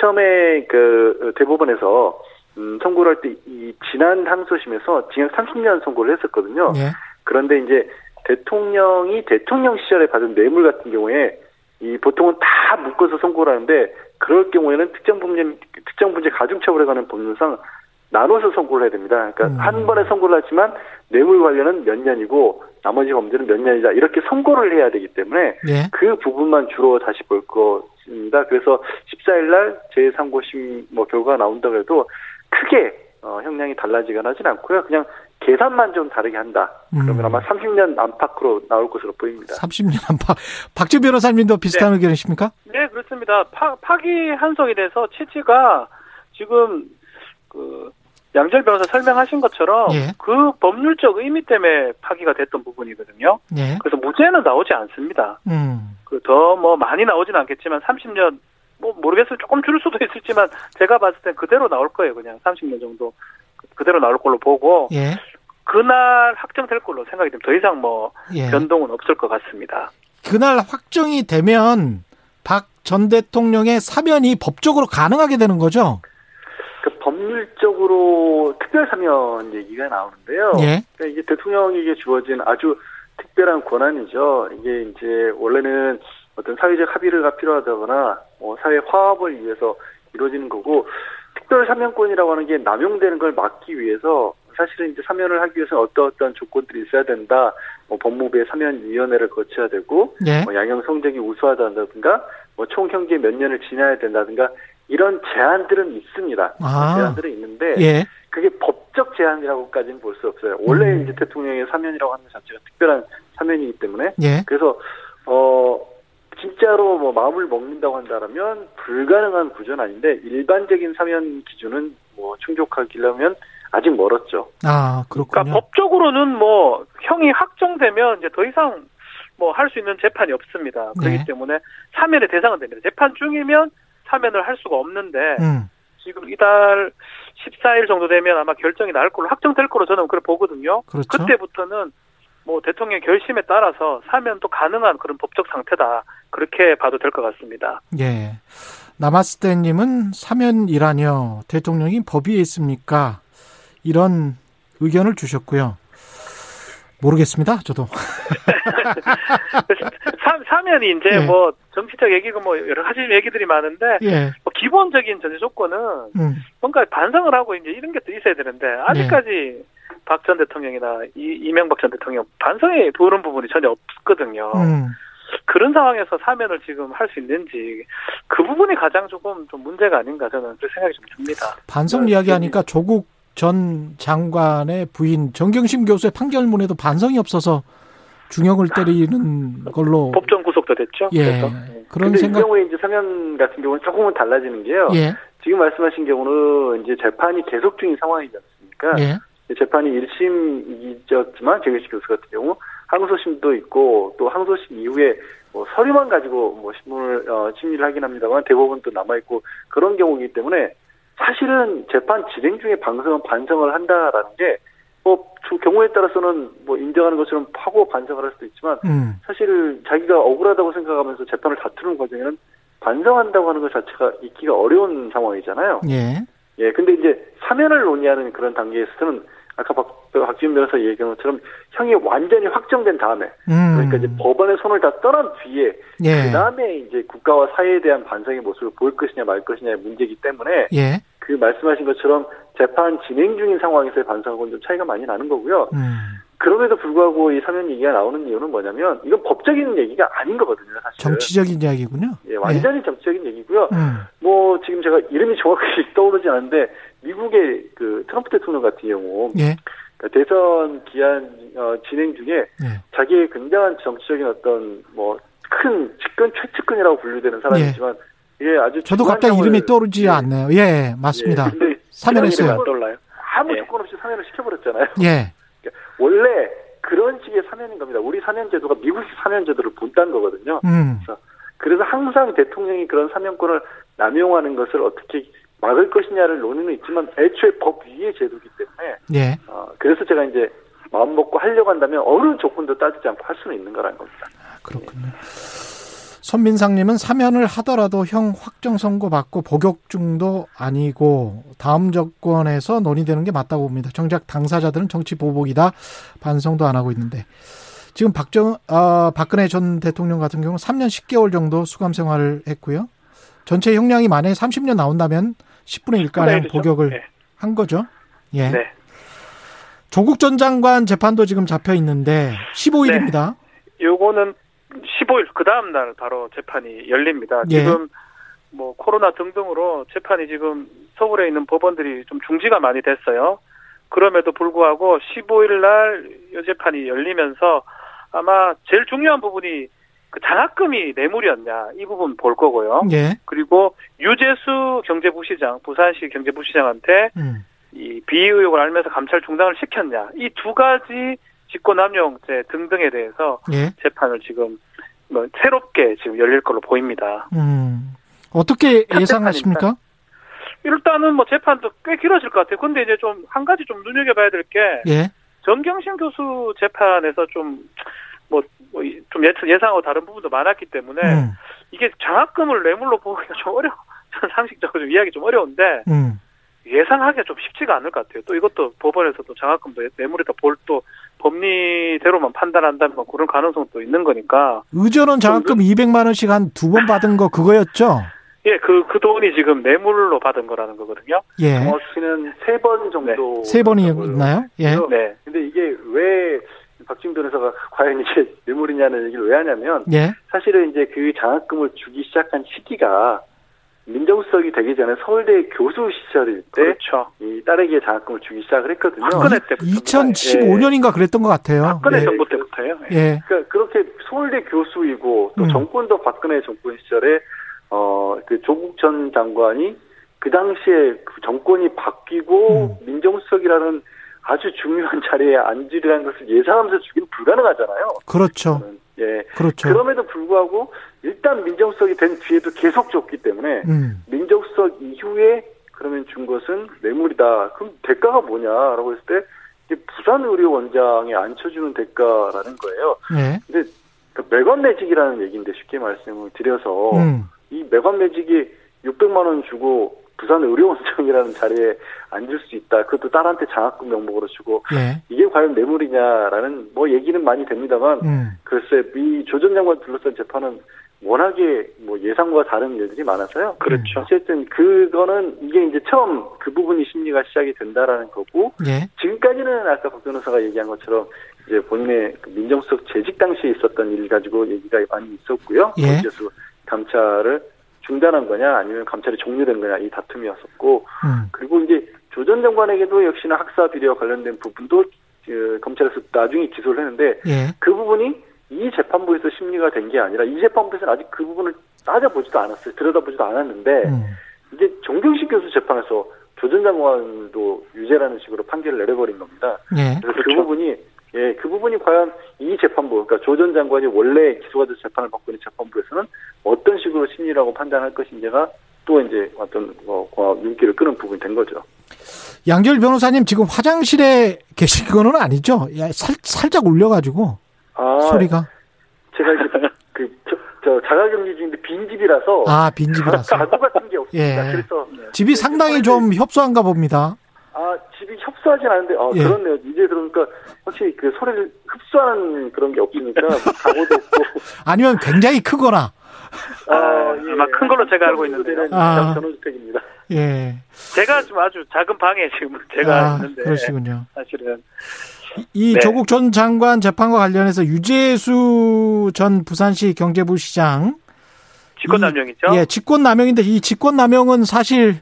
처음에 그 대법원에서 음, 선고를 할 때 이 지난 항소심에서 징역 30년 선고를 했었거든요. 네. 그런데 이제 대통령이 대통령 시절에 받은 뇌물 같은 경우에 이 보통은 다 묶어서 선고를 하는데 그럴 경우에는 특정 분제 특정 분제 가중처벌에 관한 법률상 나눠서 선고를 해야 됩니다. 그러니까 음. 한 번에 선고를 하지만 뇌물 관련은 몇 년이고 나머지 범죄는 몇 년이다 이렇게 선고를 해야 되기 때문에 네. 그 부분만 주로 다시 볼 것입니다. 그래서 14일 날 제3고심 뭐 결과가 나온다고 해도 크게 어, 형량이 달라지거나 하진 않고요. 그냥 계산만 좀 다르게 한다. 그러면 음. 아마 30년 안팎으로 나올 것으로 보입니다. 30년 안팎. 박지 변호사님도 비슷한 네. 의견이십니까? 네, 그렇습니다. 파, 파기 한송에 대해서 취지가 지금 그 양절 변호사 설명하신 것처럼 예. 그 법률적 의미 때문에 파기가 됐던 부분이거든요. 예. 그래서 무죄는 나오지 않습니다. 음. 그더 뭐 많이 나오진 않겠지만 30년 뭐 모르겠어요. 조금 줄을 수도 있을지만 제가 봤을 땐 그대로 나올 거예요. 그냥 30년 정도 그대로 나올 걸로 보고 예. 그날 확정될 걸로 생각이 됩니다. 더 이상 뭐 예. 변동은 없을 것 같습니다. 그날 확정이 되면 박 전 대통령의 사면이 법적으로 가능하게 되는 거죠? 그 법률적으로 특별 사면 얘기가 나오는데요. 예. 그러니까 이게 대통령에게 주어진 아주 특별한 권한이죠. 이게 이제 원래는 어떤 사회적 합의가 필요하다거나 뭐 사회 화합을 위해서 이루어지는 거고 특별 사면권이라고 하는 게 남용되는 걸 막기 위해서 사실은 이제 사면을 하기 위해서 어떤 어떤 조건들이 있어야 된다. 뭐 법무부의 사면위원회를 거쳐야 되고, 네. 뭐 양형 성적이 우수하다든가, 뭐 총형기 몇 년을 지나야 된다든가 이런 제한들은 있습니다. 아. 제한들은 있는데 예. 그게 법적 제한이라고까지는 볼 수 없어요. 원래 음. 이제 대통령의 사면이라고 하는 자체가 특별한 사면이기 때문에 예. 그래서 어 진짜로 뭐 마음을 먹는다고 한다면 불가능한 구조는 아닌데 일반적인 사면 기준은 뭐 충족하기려면 아직 멀었죠. 아 그렇군요. 그러니까 법적으로는 뭐 형이 확정되면 이제 더 이상 뭐 할 수 있는 재판이 없습니다. 그렇기 네. 때문에 사면의 대상은 됩니다. 재판 중이면 사면을 할 수가 없는데 음. 지금 이달 14일 정도 되면 아마 결정이 날 걸로 확정될 걸로 저는 그렇게 보거든요. 그렇죠. 그때부터는 뭐 대통령 결심에 따라서 사면도 가능한 그런 법적 상태다. 그렇게 봐도 될 것 같습니다. 예. 나마스테님은 사면이라뇨. 대통령이 법위에 있습니까? 이런 의견을 주셨고요. 모르겠습니다. 저도. 사, 면이 이제 예. 뭐 정치적 얘기고 뭐 여러 가지 얘기들이 많은데 예. 뭐 기본적인 전제 조건은 음. 뭔가 반성을 하고 이제 이런 게또 있어야 되는데 아직까지 예. 박전 대통령이나 이, 이명박 전 대통령 반성에 도는 부분이 전혀 없거든요. 음. 그런 상황에서 사면을 지금 할 수 있는지 그 부분이 가장 조금 좀 문제가 아닌가 저는 그 생각이 좀 듭니다. 반성 이야기하니까 조국 전 장관의 부인 정경심 교수의 판결문에도 반성이 없어서 중형을 때리는 걸로 법정 구속도 됐죠. 예. 그래서. 그런 생각. 이 경우에 이제 사면 같은 경우는 조금은 달라지는 게요. 예. 지금 말씀하신 경우는 이제 재판이 계속 중인 상황이지 않습니까? 예. 재판이 1심이었지만 재규식 교수 같은 경우 항소심도 있고 또 항소심 이후에 뭐 서류만 가지고 뭐 신문을 어, 심리를 하긴 합니다만 대법원 도 남아 있고 그런 경우이기 때문에 사실은 재판 진행 중에 방송은 반성을 한다라는 게 뭐 경우에 따라서는 뭐 인정하는 것처럼 파고 반성을 할 수도 있지만 음. 사실 자기가 억울하다고 생각하면서 재판을 다투는 과정에는 반성한다고 하는 것 자체가 있기가 어려운 상황이잖아요. 예. 예. 근데 이제 사면을 논의하는 그런 단계에서는 아까 박, 박지훈 변호사 얘기한 것처럼 형이 완전히 확정된 다음에 음. 그러니까 이제 법원의 손을 다 떠난 뒤에 예. 그 다음에 이제 국가와 사회에 대한 반성의 모습을 보일 것이냐 말 것이냐의 문제이기 때문에 예. 그 말씀하신 것처럼 재판 진행 중인 상황에서의 반성하고는 좀 차이가 많이 나는 거고요. 음. 그럼에도 불구하고 이 사면 얘기가 나오는 이유는 뭐냐면 이건 법적인 얘기가 아닌 거거든요, 사실. 정치적인 이야기군요. 예, 완전히 예. 정치적인 얘기고요. 음. 뭐 지금 제가 이름이 정확히 떠오르지 않는데 미국의 그 트럼프 대통령 같은 경우 예. 그러니까 대선 기한 어, 진행 중에 예. 자기의 굉장한 정치적인 어떤 뭐 큰 측근 최측근이라고 분류되는 사람이지만 예. 이게 아주 저도 갑자기 이름이 떠오르지 예. 않네요. 예, 맞습니다. 예, 사면했어요. 아무 조건 없이 사면을 시켜버렸잖아요. 예. 그러니까 원래 그런 식의 사면인 겁니다. 우리 사면 제도가 미국식 사면 제도를 본다는 거거든요. 음. 그래서, 그래서 항상 대통령이 그런 사면권을 남용하는 것을 어떻게 막을 것이냐를 논의는 있지만 애초에 법 위의 제도이기 때문에 예. 어, 그래서 제가 이제 마음 먹고 하려고 한다면 어느 조건도 따지지 않고 할 수는 있는 거라는 겁니다. 아, 그렇군요. 손민상님은 사면을 하더라도 형 확정 선고 받고 복역 중도 아니고 다음 정권에서 논의되는 게 맞다고 봅니다. 정작 당사자들은 정치 보복이다 반성도 안 하고 있는데 지금 박정 아, 박근혜 전 대통령 같은 경우는 3년 10개월 정도 수감 생활을 했고요. 전체 형량이 만약에 30년 나온다면 10분의 1 가량 복역을 네. 한 거죠. 예. 네. 조국 전 장관 재판도 지금 잡혀 있는데 15일입니다. 네. 요거는 15일 그 다음 날 바로 재판이 열립니다. 예. 지금 뭐 코로나 등등으로 재판이 지금 서울에 있는 법원들이 좀 중지가 많이 됐어요. 그럼에도 불구하고 15일 날이 재판이 열리면서 아마 제일 중요한 부분이 그 장학금이 뇌물이었냐 이 부분 볼 거고요. 예. 그리고 유재수 경제부시장 부산시 경제부시장한테 음. 이 비의 의혹을 알면서 감찰 중단을 시켰냐 이 두 가지 직권남용죄 등등에 대해서 예. 재판을 지금 뭐 새롭게 지금 열릴 걸로 보입니다. 음. 어떻게 예상하십니까? 일단은 뭐 재판도 꽤 길어질 것 같아요. 근데 이제 좀 한 가지 좀 눈여겨봐야 될게 예. 정경심 교수 재판에서 좀 뭐, 뭐, 좀 예상하고 다른 부분도 많았기 때문에, 음. 이게 장학금을 뇌물로 보기가 좀 어려워. 상식적으로 좀 이해하기 좀 어려운데, 음. 예상하기가 좀 쉽지가 않을 것 같아요. 또 이것도 법원에서도 장학금도 뇌물이다 볼 또 법리대로만 판단한다면 뭐 그런 가능성도 있는 거니까. 의전원 장학금 200만 원씩 한 두 번 받은 거 그거였죠? 예, 그, 그 돈이 지금 뇌물로 받은 거라는 거거든요. 예. 정확히는 세 번 정도. 네. 세 번이 있나요? 예. 네. 근데 이게 왜 박진 변호사가 과연 이게 뇌물이냐는 얘기를 왜 하냐면 예. 사실은 이제 그 장학금을 주기 시작한 시기가 민정수석이 되기 전에 서울대 교수 시절일 때 그렇죠. 이 딸에게 장학금을 주기 시작을 했거든요. 박근혜 때부터 2015년인가 예. 그랬던 것 같아요. 박근혜 예. 정부 때부터요. 예. 예. 그러니까 그렇게 서울대 교수이고 또 음. 정권도 박근혜 정권 시절에 어 그 조국 전 장관이 그 당시에 그 정권이 바뀌고 음. 민정수석이라는 아주 중요한 자리에 앉으리라는 것을 예상하면서 주기는 불가능하잖아요. 그렇죠. 예. 그렇죠. 그럼에도 불구하고 일단 민정수석이 된 뒤에도 계속 줬기 때문에 음. 민정수석 이후에 그러면 준 것은 뇌물이다. 그럼 대가가 뭐냐라고 했을 때 이게 부산 의료원장에 앉혀주는 대가라는 거예요. 네. 근데 그 매관 매직이라는 얘기인데 쉽게 말씀을 드려서 음. 이 매관 매직이 600만 원 주고 부산 의료원장이라는 자리에 앉을 수 있다. 그것도 딸한테 장학금 명목으로 주고 예. 이게 과연 뇌물이냐라는 뭐 얘기는 많이 됩니다만 음. 글쎄 이 조 전 장관 둘러싼 재판은 워낙에 뭐 예상과 다른 일들이 많아서요. 그렇죠. 어쨌든 그거는 이게 이제 처음 그 부분이 심리가 시작이 된다라는 거고 예. 지금까지는 아까 박 변호사가 얘기한 것처럼 이제 본인의 그 민정수석 재직 당시에 있었던 일 가지고 얘기가 많이 있었고요. 예. 거기에서 감찰을 중단한 거냐 아니면 감찰이 종료된 거냐 이 다툼이었었고 음. 그리고 이제 조 전 장관에게도 역시나 학사 비리와 관련된 부분도 그 검찰에서 나중에 기소를 했는데 예. 그 부분이 이 재판부에서 심리가 된 게 아니라 이 재판부에서는 아직 그 부분을 따져보지도 않았어요. 들여다보지도 않았는데 음. 이제 정경식 교수 재판에서 조전 장관도 유죄라는 식으로 판결을 내려버린 겁니다. 예. 그래서 그 그렇죠. 그 부분이 예, 그 부분이 과연 이 재판부, 그러니까 조 전 장관이 원래 기소가 돼서 재판을 받고 있는 재판부에서는 어떤 식으로 심리라고 판단할 것인지가 또 이제 어떤 뭐 윤기를 끄는 부분이 된 거죠. 양절 변호사님 지금 화장실에 계신 거는 아니죠? 살, 살짝 울려가지고 아, 소리가. 제가 이제 그 저, 저 자가격리 중인데 빈집이라서 아 빈집이라서 가구 같은 게 없습니다. 예. 그래서 집이 상당히 좀 협소한가 봅니다. 아 집이 협소하진 않은데 아 예. 그렇네요. 이제 들으니까 확실히 그 소리를 흡수하는 그런 게 없으니까 가구도 없고 아니면 굉장히 크거나 아, 예. 아마 큰 걸로 제가 알고 있는데 아. 전원주택입니다. 예. 제가 좀 아주 작은 방에 지금 제가 아, 있는데 그러시군요. 사실은 이 네. 조국 전 장관 재판과 관련해서 유재수 전 부산시 경제부 시장 직권남용이죠. 예, 직권남용인데 이 직권남용은 사실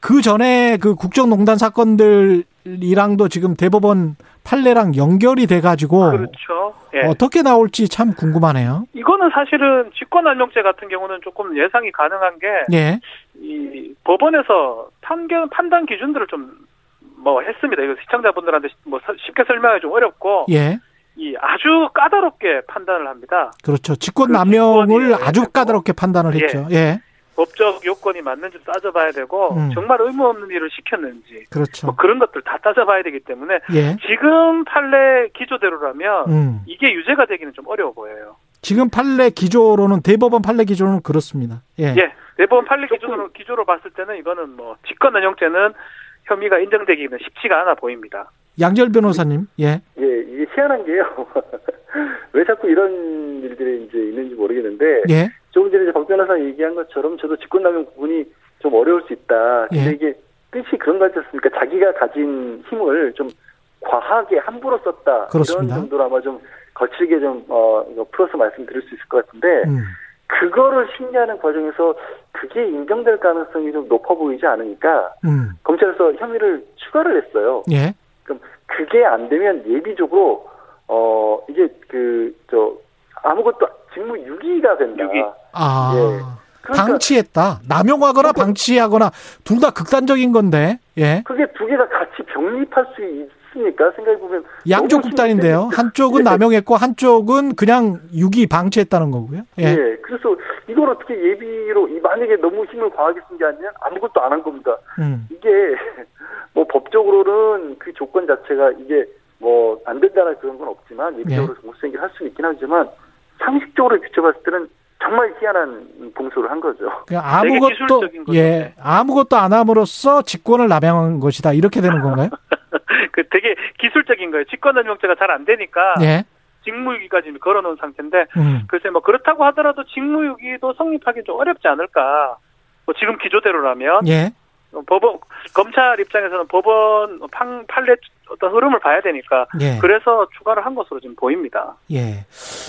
그 전에 그 국정농단 사건들이랑도 지금 대법원 판례랑 연결이 돼가지고 그렇죠. 예. 어떻게 나올지 참 궁금하네요. 이거는 사실은 직권남용죄 같은 경우는 조금 예상이 가능한 게, 예. 이 법원에서 판결 판단 기준들을 좀 뭐 했습니다. 이거 시청자분들한테 뭐 쉽게 설명하기 좀 어렵고 예. 이 아주 까다롭게 판단을 합니다. 그렇죠. 직권 남용을 그 아주 까다롭게 판단을 예. 했죠. 예. 법적 요건이 맞는지 따져봐야 되고 음. 정말 의무 없는 일을 시켰는지 그렇죠. 뭐 그런 것들 다 따져봐야 되기 때문에 예. 지금 판례 기조대로라면 음. 이게 유죄가 되기는 좀 어려워 보여요. 지금 판례 기조로는 대법원 판례 기조는 그렇습니다. 예. 예. 대법원 판례 기조로 기조로 봤을 때는 이거는 뭐 직권남용죄는 혐의가 인정되기는 쉽지가 않아 보입니다. 양절 변호사님, 예. 예, 이게 희한한 게요. 왜 자꾸 이런 일들이 이제 있는지 모르겠는데, 예. 조금 전에 박 변호사 얘기한 것처럼 저도 직권남용 부분이 좀 어려울 수 있다. 근데 예. 이게 뜻이 그런 거 같지 않습니까? 자기가 가진 힘을 좀 과하게 함부로 썼다. 그렇습니다. 이런 정도로 아마 좀 거칠게 좀, 어, 풀어서 말씀드릴 수 있을 것 같은데, 음. 그거를 심리하는 과정에서 그게 인정될 가능성이 좀 높아 보이지 않으니까 음. 검찰에서 혐의를 추가를 했어요. 예. 그럼 그게 안 되면 예비적으로 어 이게 그 저 아무것도 직무 유기가 된다. 유기. 아. 예. 그러니까 방치했다. 남용하거나 방치하거나 둘 다 극단적인 건데. 예. 그게 두 개가 같이 병립할 수 있, 있습니까? 생각해 보면 양쪽 극단인데요. 한쪽은 예. 남용했고 한쪽은 그냥 유기 방치했다는 거고요. 예. 예. 그래서 이걸 어떻게 예비로 만약에 너무 힘을 과하게 쓴 게 아니면 아무것도 안 한 겁니다. 음. 이게 뭐 법적으로는 그 조건 자체가 이게 뭐 안 된다는 그런 건 없지만 예비적으로 예. 공수행위를 할 수는 있긴 하지만 상식적으로 비춰봤을 때는 정말 희한한 봉소를 한 거죠. 아무것도 예 아무것도 안 함으로써 직권을 남용한 것이다 이렇게 되는 건가요? 그 되게 기술적인 거예요. 직권남용죄가 잘 안 되니까 예. 직무유기까지 걸어놓은 상태인데 음. 글쎄 뭐 그렇다고 하더라도 직무유기도 성립하기 좀 어렵지 않을까. 뭐 지금 기조대로라면 예. 법원 검찰 입장에서는 법원 판, 판례 어떤 흐름을 봐야 되니까 예. 그래서 추가를 한 것으로 지금 보입니다. 예.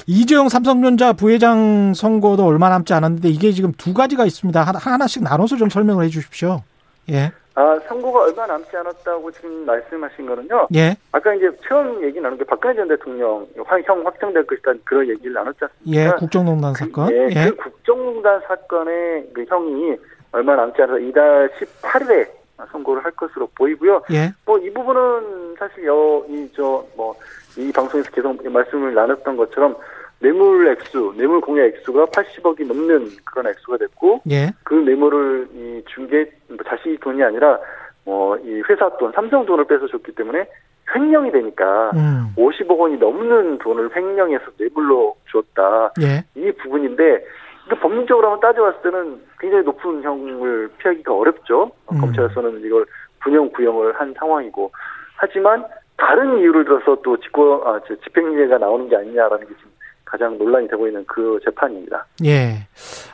이재용 삼성전자 부회장 선거도 얼마 남지 않았는데 이게 지금 두 가지가 있습니다. 하나씩 나눠서 좀 설명을 해 주십시오. 예. 아, 선거가 얼마 남지 않았다고 지금 말씀하신 거는요. 예. 아까 이제 처음 얘기 나눈 게 박근혜 전 대통령 형 확정될 것이다 그런 얘기를 나눴지 않습니까? 예, 국정농단 사건. 그, 예, 예. 그 국정농단 사건의 그 형이 얼마 남지 않아서 이달 18일에 선고를 할 것으로 보이고요. 예. 뭐이 부분은 사실 여 이 저 뭐 이 방송에서 계속 말씀을 나눴던 것처럼 뇌물 액수, 뇌물 공여 액수가 80억이 넘는 그런 액수가 됐고, 예. 그 뇌물을 이 중개 뭐 자신이 돈이 아니라 뭐이 회사 돈, 삼성 돈을 뺏어 줬기 때문에 횡령이 되니까 음. 50억 원이 넘는 돈을 횡령해서 뇌물로 줬다. 예. 이 부분인데 그러니까 법률적으로 한번 따져봤을 때는 굉장히 높은 형을 피하기가 어렵죠. 음. 검찰에서는 이걸 분형 구형을 한 상황이고 하지만 다른 이유를 들어서 또 집고 아, 집행유예가 나오는 게 아니냐라는 게 지금 가장 논란이 되고 있는 그 재판입니다. 예.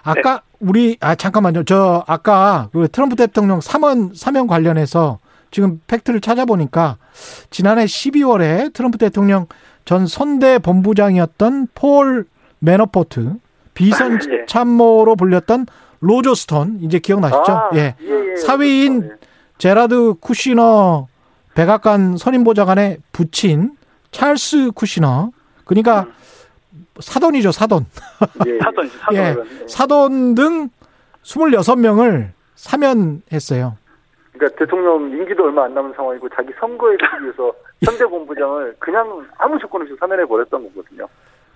아까 네. 우리 아 잠깐만요. 저 아까 그 트럼프 대통령 사면 사면 관련해서 지금 팩트를 찾아보니까 지난해 12월에 트럼프 대통령 전 선대 본부장이었던 폴 매너포트 비선 예. 참모로 불렸던 로저 스톤 이제 기억나시죠? 아, 예. 예, 예. 사위인 예. 제라드 쿠시너 백악관 선임보좌관의 부친 찰스 쿠시너 그러니까 음. 사돈이죠 사돈 예, 사돈 사돈 예, 사돈 등 26명을 사면했어요. 그러니까 대통령 임기도 얼마 안 남은 상황이고 자기 선거에 위해서 선대 본부장을 그냥 아무 조건 없이 사면해 버렸던 거거든요.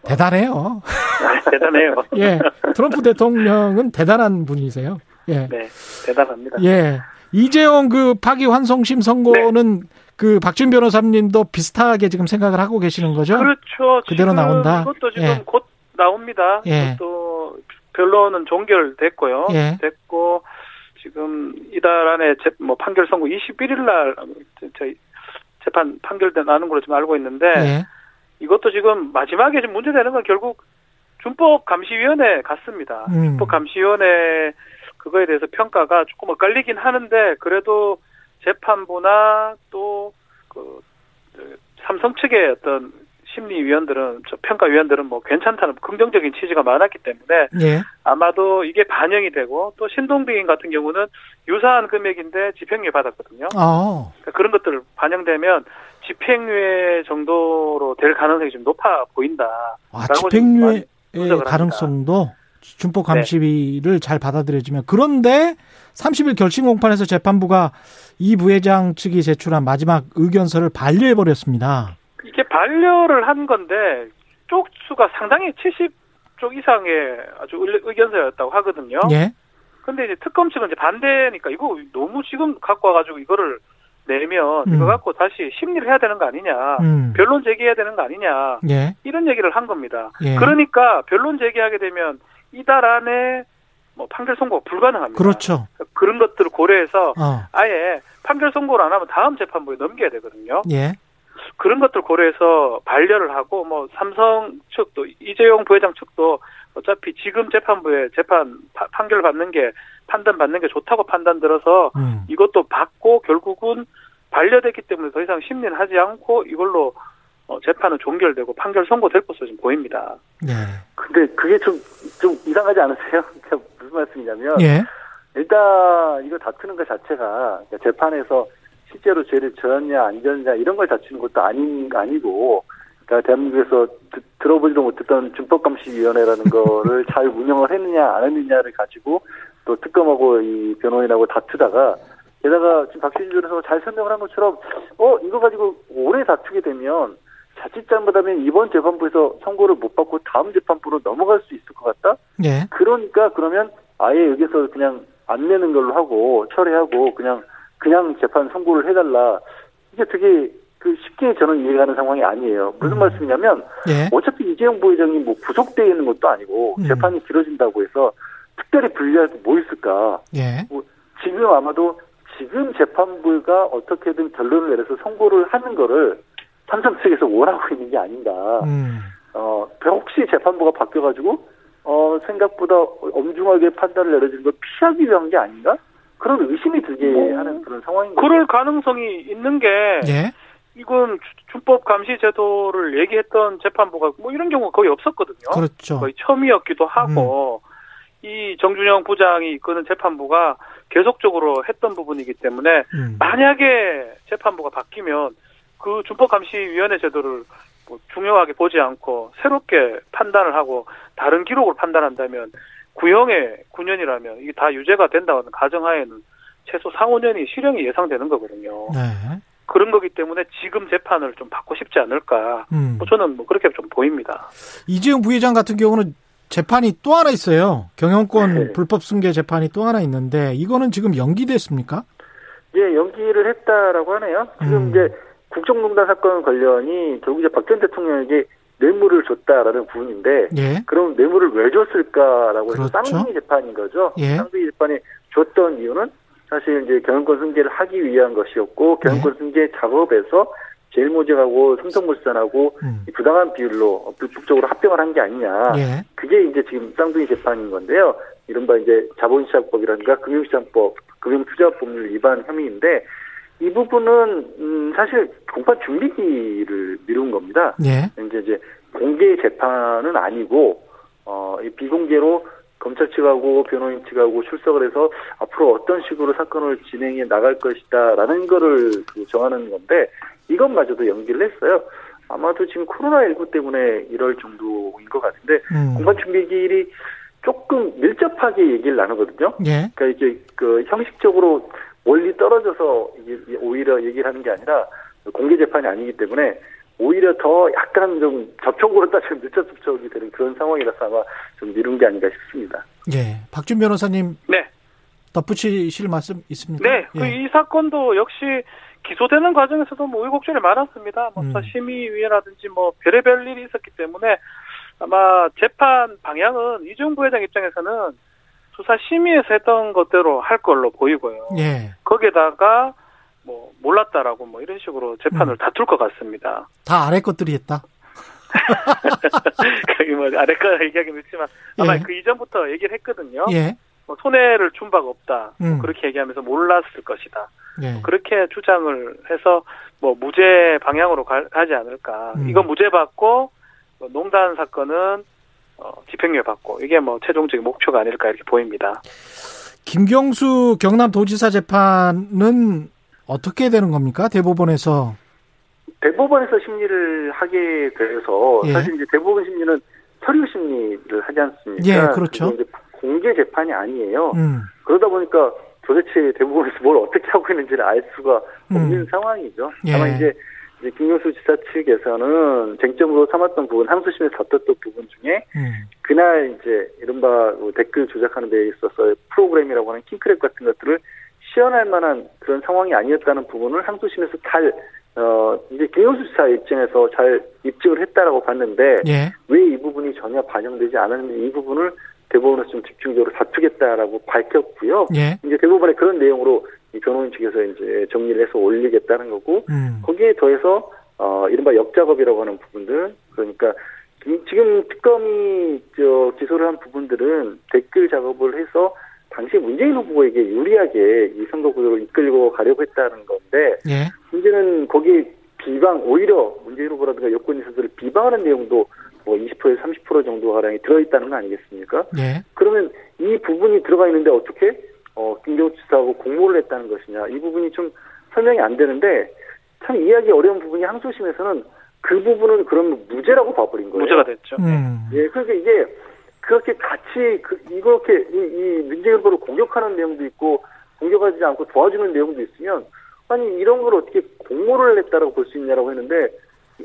대단해요. 아, 대단해요. 예. 트럼프 대통령은 대단한 분이세요. 예. 네. 대단합니다. 예. 이재용 그 파기 환송심 선고는 네. 그 박준 변호사님도 비슷하게 지금 생각을 하고 계시는 거죠? 그렇죠. 그대로 나온다. 그것도 지금 예. 곧 나옵니다. 예. 또 변론은 종결됐고요. 예. 됐고 지금 이달 안에 재, 뭐 판결 선고 21일 날 저희 재판 판결돼 나는 걸로 지금 알고 있는데 예. 이것도 지금 마지막에 지금 문제되는 건 결국 준법 감시위원회 같습니다. 음. 준법 감시위원회 그거에 대해서 평가가 조금 엇갈리긴 하는데 그래도 재판부나 또그 그 삼성 측의 어떤 심리위원들은 저 평가위원들은 뭐 괜찮다는 긍정적인 취지가 많았기 때문에 예. 아마도 이게 반영이 되고 또 신동빈 같은 경우는 유사한 금액인데 집행유예 받았거든요. 아. 그러니까 그런 것들 반영되면 집행유예 정도로 될 가능성이 좀 높아 보인다. 아, 집행유예 가능성도 준법 감시비를 네. 잘 받아들여지면 그런데 30일 결심 공판에서 재판부가 이 부회장 측이 제출한 마지막 의견서를 반려해 버렸습니다. 이게 반려를 한 건데 쪽수가 상당히 70쪽 이상의 아주 의견서였다고 하거든요. 예. 근데 이제 특검 측은 이제 반대니까 이거 너무 지금 갖고 와가지고 이거를 내면 음. 이거 갖고 다시 심리를 해야 되는 거 아니냐, 음. 변론 제기해야 되는 거 아니냐, 예. 이런 얘기를 한 겁니다. 예. 그러니까 변론 제기하게 되면 이달 안에 뭐 판결 선고가 불가능합니다. 그렇죠. 그런 것들을 고려해서 어. 아예 판결 선고를 안 하면 다음 재판부에 넘겨야 되거든요. 예. 그런 것들 고려해서 반려를 하고 뭐 삼성 측도 이재용 부회장 측도 어차피 지금 재판부에 재판 파, 판결 받는 게 판단 받는 게 좋다고 판단 들어서 음. 이것도 받고 결국은 반려됐기 때문에 더 이상 심리는 하지 않고 이걸로 어, 재판은 종결되고 판결 선고될 것으로 지금 보입니다. 네. 근데 그게 좀, 좀 이상하지 않으세요? 무슨 말씀이냐면. 예. 일단 이거 다투는 것 자체가 재판에서 실제로 죄를 졌냐 안 졌냐 이런 걸 다투는 것도 아닌 아니고 그러니까 대한민국에서 드, 들어보지도 못했던 준법감시위원회라는 거를 잘 운영을 했느냐 안 했느냐를 가지고 또 특검하고 이 변호인하고 다투다가 게다가 지금 박시준 변호사가 잘 설명을 한 것처럼 어 이거 가지고 오래 다투게 되면 자칫 잘못하면 이번 재판부에서 선고를 못 받고 다음 재판부로 넘어갈 수 있을 것 같다. 네. 그러니까 그러면 아예 여기서 그냥 안 내는 걸로 하고 철회하고 그냥 그냥 재판 선고를 해달라. 이게 되게 그 쉽게 저는 이해가는 상황이 아니에요. 무슨 음. 말씀이냐면 예. 어차피 이재용 부회장이 뭐 구속되어 있는 것도 아니고 음. 재판이 길어진다고 해서 특별히 불리할 게뭐 있을까? 예. 뭐 지금 아마도 지금 재판부가 어떻게든 결론을 내려서 선고를 하는 거를 삼성 측에서 원하고 있는 게 아닌가. 음. 어, 혹시 재판부가 바뀌어가지고 어, 생각보다 엄중하게 판단을 내려주는 걸 피하기 위한 게 아닌가? 그런 의심이 들게 뭐, 하는 그런 상황인 거죠. 그럴 가능성이 있는 게 예? 이건 준법 감시 제도를 얘기했던 재판부가 뭐 이런 경우가 거의 없었거든요. 그렇죠. 거의 처음이었기도 하고 음. 이 정준영 부장이 이끄는 재판부가 계속적으로 했던 부분이기 때문에 음. 만약에 재판부가 바뀌면 그 준법감시위원회 제도를 뭐 중요하게 보지 않고 새롭게 판단을 하고 다른 기록을 판단한다면 구형의 9년이라면 이게 다 유죄가 된다는 가정하에는 최소 4, 5년이 실형이 예상되는 거거든요. 네. 그런 거기 때문에 지금 재판을 좀 받고 싶지 않을까. 음. 뭐 저는 뭐 그렇게 좀 보입니다. 이재용 부회장 같은 경우는 재판이 또 하나 있어요. 경영권 네. 불법 승계 재판이 또 하나 있는데 이거는 지금 연기됐습니까? 예, 연기를 했다라고 하네요. 지금 음. 이제 국정농단 사건 관련이 결국 이제 박 전 대통령에게 뇌물을 줬다라는 부분인데 예. 그럼 뇌물을 왜 줬을까라고 해서 그렇죠. 쌍둥이 재판인 거죠. 예. 쌍둥이 재판이 줬던 이유는 사실 이제 경영권 승계를 하기 위한 것이었고 경영권 예. 승계 작업에서 제일 모직하고 삼성물산하고 음. 부당한 비율로 불법적으로 합병을 한 게 아니냐. 예. 그게 이제 지금 쌍둥이 재판인 건데요. 이른바 이제 자본시장법이라든가 금융시장법, 금융투자법률 위반 혐의인데 이 부분은 음 사실 공판 준비기를 미룬 겁니다. 예. 이제 이제 공개 재판은 아니고 어 이 비공개로 검찰 측하고 변호인 측하고 출석을 해서 앞으로 어떤 식으로 사건을 진행해 나갈 것이다라는 거를 그 정하는 건데 이것마저도 연기를 했어요. 아마도 지금 코로나19 때문에 이럴 정도인 것 같은데 음. 공판 준비기일이 조금 밀접하게 얘기를 나누거든요. 예. 그러니까 이게 그 형식적으로 멀리 떨어져서 오히려 얘기를 하는 게 아니라 공개 재판이 아니기 때문에 오히려 더 약간 좀 접촉으로 따지면 늦춰 접촉이 되는 그런 상황이라서 아마 좀 미룬 게 아닌가 싶습니다. 예. 박준 변호사님. 네. 덧붙이실 말씀 있습니까? 네. 그 예. 그이 사건도 역시 기소되는 과정에서도 뭐 의혹점이 많았습니다. 뭐 음. 심의위원회라든지 뭐 별의별 일이 있었기 때문에 아마 재판 방향은 이종 부회장 입장에서는 수사 심의에서 했던 것대로 할 걸로 보이고요. 예. 거기에다가 뭐 몰랐다라고 뭐 이런 식으로 재판을 음. 다툴 것 같습니다. 다 아래 것들이 했다. 거기 뭐 아래 거 얘기하기는 그렇지만 아마 예. 그 이전부터 얘기를 했거든요. 예. 뭐 손해를 준 바가 없다. 뭐 음. 뭐 그렇게 얘기하면서 몰랐을 것이다. 예. 뭐 그렇게 주장을 해서 뭐 무죄 방향으로 가, 지 않을까. 음. 이거 무죄 받고 뭐 농단 사건은 어, 집행유예 받고 이게 뭐 최종적인 목표가 아닐까 이렇게 보입니다. 김경수 경남도지사 재판은 어떻게 되는 겁니까? 대법원에서 대법원에서 심리를 하게 돼서 예. 사실 이제 대법원 심리는 서류 심리를 하지 않습니까? 예, 그렇죠. 이제 공개 재판이 아니에요. 음. 그러다 보니까 도대체 대법원에서 뭘 어떻게 하고 있는지를 알 수가 없는 음. 상황이죠. 예. 다만 이제 이제 김경수 지사 측에서는 쟁점으로 삼았던 부분, 항소심에서 다퉜던 부분 중에 음. 그날 이제 이른바 뭐 댓글 조작하는 데 있어서 프로그램이라고 하는 킹크랩 같은 것들을 시연할 만한 그런 상황이 아니었다는 부분을 항소심에서 잘 어, 이제 김영수 지사 입장에서 잘 입증을 했다라고 봤는데, 예. 왜이 부분이 전혀 반영되지 않았는지 이 부분을 대법원에서 좀 집중적으로 다투겠다라고 밝혔고요. 예. 이제 대법원의 그런 내용으로 이 변호인 측에서 이제 정리를 해서 올리겠다는 거고 음. 거기에 더해서 어 이른바 역작업이라고 하는 부분들 그러니까 지금 특검이 저 기소를 한 부분들은 댓글 작업을 해서 당시 문재인 후보에게 유리하게 이 선거 구도를 이끌고 가려고 했다는 건데 예. 문제는 거기 비방 오히려 문재인 후보라든가 여권 인사들을 비방하는 내용도 뭐 20%에서 30% 정도 가량이 들어있다는 거 아니겠습니까? 예. 그러면 이 부분이 들어가 있는데 어떻게 어, 김경수 지사하고 공모를 했다는 것이냐. 이 부분이 좀 설명이 안 되는데 참 이해하기 어려운 부분이 항소심에서는 그 부분은 그럼 무죄라고 봐버린 거예요. 무죄가 됐죠. 음. 예, 그러니까 이게 그렇게 같이 그, 이렇게 이, 이 후보를 공격하는 내용도 있고 공격하지 않고 도와주는 내용도 있으면 아니 이런 걸 어떻게 공모를 했다라고 볼 수 있냐라고 했는데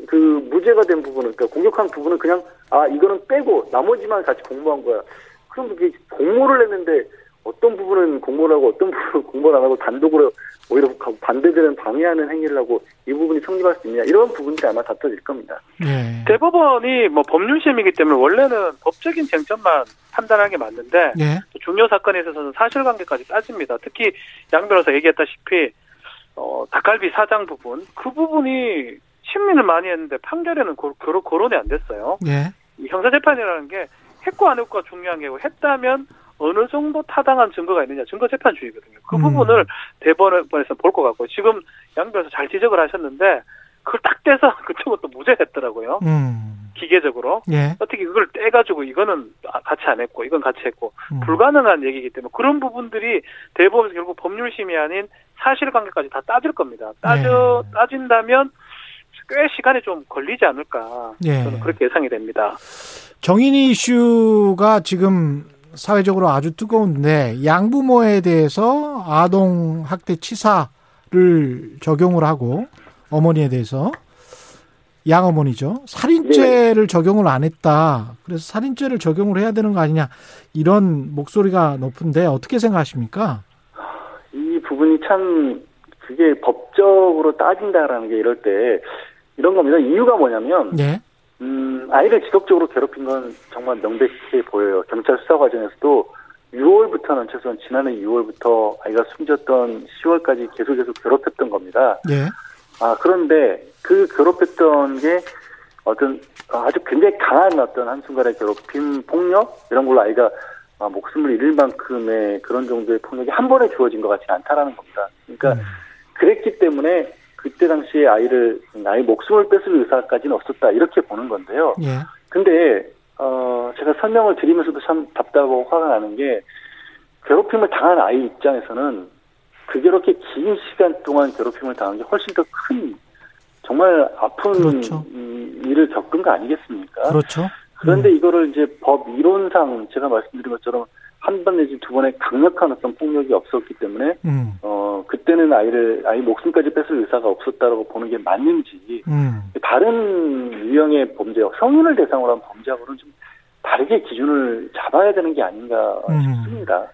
그 무죄가 된 부분은 그러니까 공격한 부분은 그냥 아 이거는 빼고 나머지만 같이 공모한 거야. 그럼 그게 공모를 했는데 어떤 부분은 공모를 하고 어떤 부분은 공모를 안 하고 단독으로 오히려 반대되는 방해하는 행위를 하고 이 부분이 성립할 수 있냐 이런 부분들이 아마 다퉈질 겁니다. 네. 대법원이 뭐 법률심이기 때문에 원래는 법적인 쟁점만 판단하는 게 맞는데 네. 중요 사건에 있어서는 사실관계까지 따집니다. 특히 양 변호사 얘기했다시피 어, 닭갈비 사장 부분 그 부분이 심리를 많이 했는데 판결에는 고, 거론이 안 됐어요. 네. 이 형사재판이라는 게 했고 안 했고가 중요한 게고 했다면 어느 정도 타당한 증거가 있느냐 증거 재판주의거든요. 그 음. 부분을 대법원에서 볼 것 같고 지금 양 변호사 잘 지적을 하셨는데 그걸 딱 떼서 그쪽은 또 무죄했더라고요. 음. 기계적으로 예. 어떻게 그걸 떼가지고 이거는 같이 안 했고 이건 같이 했고 음. 불가능한 얘기이기 때문에 그런 부분들이 대법원에서 결국 법률심이 아닌 사실관계까지 다 따질 겁니다. 따져 예. 따진다면 꽤 시간이 좀 걸리지 않을까 예. 저는 그렇게 예상이 됩니다. 정인이 이슈가 지금 사회적으로 아주 뜨거운데 양부모에 대해서 아동 학대 치사를 적용을 하고 어머니에 대해서 양어머니죠. 살인죄를 네. 적용을 안 했다. 그래서 살인죄를 적용을 해야 되는 거 아니냐. 이런 목소리가 높은데 어떻게 생각하십니까? 이 부분이 참 그게 법적으로 따진다라는 게 이럴 때 이런 겁니다. 이유가 뭐냐면 네. 음, 아이를 지속적으로 괴롭힌 건 정말 명백해 보여요. 경찰 수사 과정에서도 6월부터는 최소한 지난해 6월부터 아이가 숨졌던 10월까지 계속 계속 괴롭혔던 겁니다. 예. 아, 그런데 그 괴롭혔던 게 어떤 아주 굉장히 강한 어떤 한순간의 괴롭힘, 폭력 이런 걸로 아이가 아, 목숨을 잃을 만큼의 그런 정도의 폭력이 한 번에 주어진 것 같지 않다라는 겁니다. 그러니까 음. 그랬기 때문에 그때 당시에 아이를 나의 목숨을 뺏을 의사까지는 없었다 이렇게 보는 건데요. 예. 근데 어 제가 설명을 드리면서도 참 답답하고 화가 나는 게 괴롭힘을 당한 아이 입장에서는 그게 그렇게 긴 시간 동안 괴롭힘을 당한 게 훨씬 더 큰 정말 아픈 그렇죠. 일을 겪은 거 아니겠습니까? 그렇죠. 그런데 음. 이거를 이제 법 이론상 제가 말씀드린 것처럼 한 번 내지 두 번의 강력한 어떤 폭력이 없었기 때문에 음. 어 그때는 아이를 아이 목숨까지 뺏을 의사가 없었다라고 보는 게 맞는지 음. 다른 유형의 범죄 성인을 대상으로 한 범죄하고는 좀 다르게 기준을 잡아야 되는 게 아닌가 음. 싶습니다.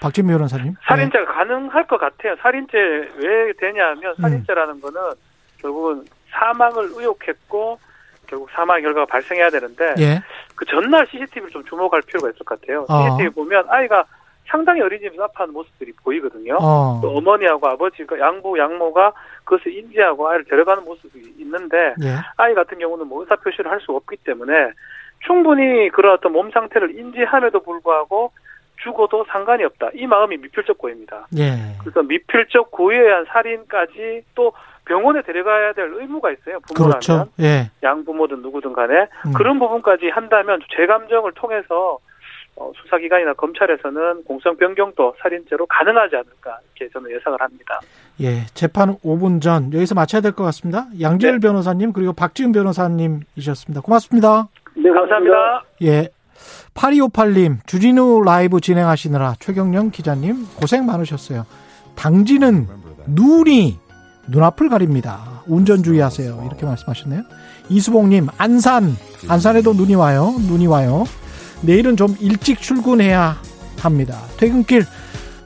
박진미 변호사님. 살인죄가 네. 가능할 것 같아요. 살인죄 왜 되냐면 음. 살인죄라는 거는 결국은 사망을 의혹했고 결국 사망 결과가 발생해야 되는데 예. 그 전날 CCTV를 좀 주목할 필요가 있을 것 같아요. 어. CCTV 보면 아이가 상당히 어린이집에서 아파하는 모습들이 보이거든요. 어. 또 어머니하고 아버지가 양부 양모가 그것을 인지하고 아이를 데려가는 모습이 있는데 예. 아이 같은 경우는 뭐 의사 표시를 할 수 없기 때문에 충분히 그런 어떤 몸 상태를 인지함에도 불구하고 죽어도 상관이 없다. 이 마음이 미필적 고입니다. 예. 그래서 미필적 고의에 의한 살인까지 또 병원에 데려가야 될 의무가 있어요. 부모라면 그렇죠. 예. 양부모든 누구든 간에 음. 그런 부분까지 한다면 제 감정을 통해서 어, 수사기관이나 검찰에서는 공성 변경도 살인죄로 가능하지 않을까 이렇게 저는 예상을 합니다. 예, 재판 5분 전 여기서 마쳐야 될 것 같습니다. 양재열 네. 변호사님 그리고 박지훈 변호사님이셨습니다. 고맙습니다. 네, 감사합니다. 예. 8258님, 주진우 라이브 진행하시느라 최경령 기자님 고생 많으셨어요. 당진은 눈이 눈앞을 가립니다. 운전 주의하세요. 이렇게 말씀하셨네요. 이수봉님, 안산, 안산에도 눈이 와요. 눈이 와요. 내일은 좀 일찍 출근해야 합니다. 퇴근길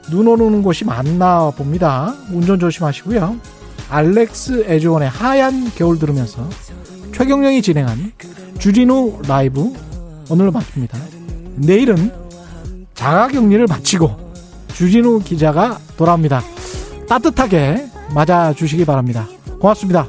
눈 오는 곳이 많나 봅니다. 운전 조심하시고요. 알렉스 에즈원의 하얀 겨울 들으면서 최경령이 진행한 주진우 라이브 오늘로 마칩니다. 내일은 자가격리를 마치고 주진우 기자가 돌아옵니다. 따뜻하게 맞아주시기 바랍니다. 고맙습니다.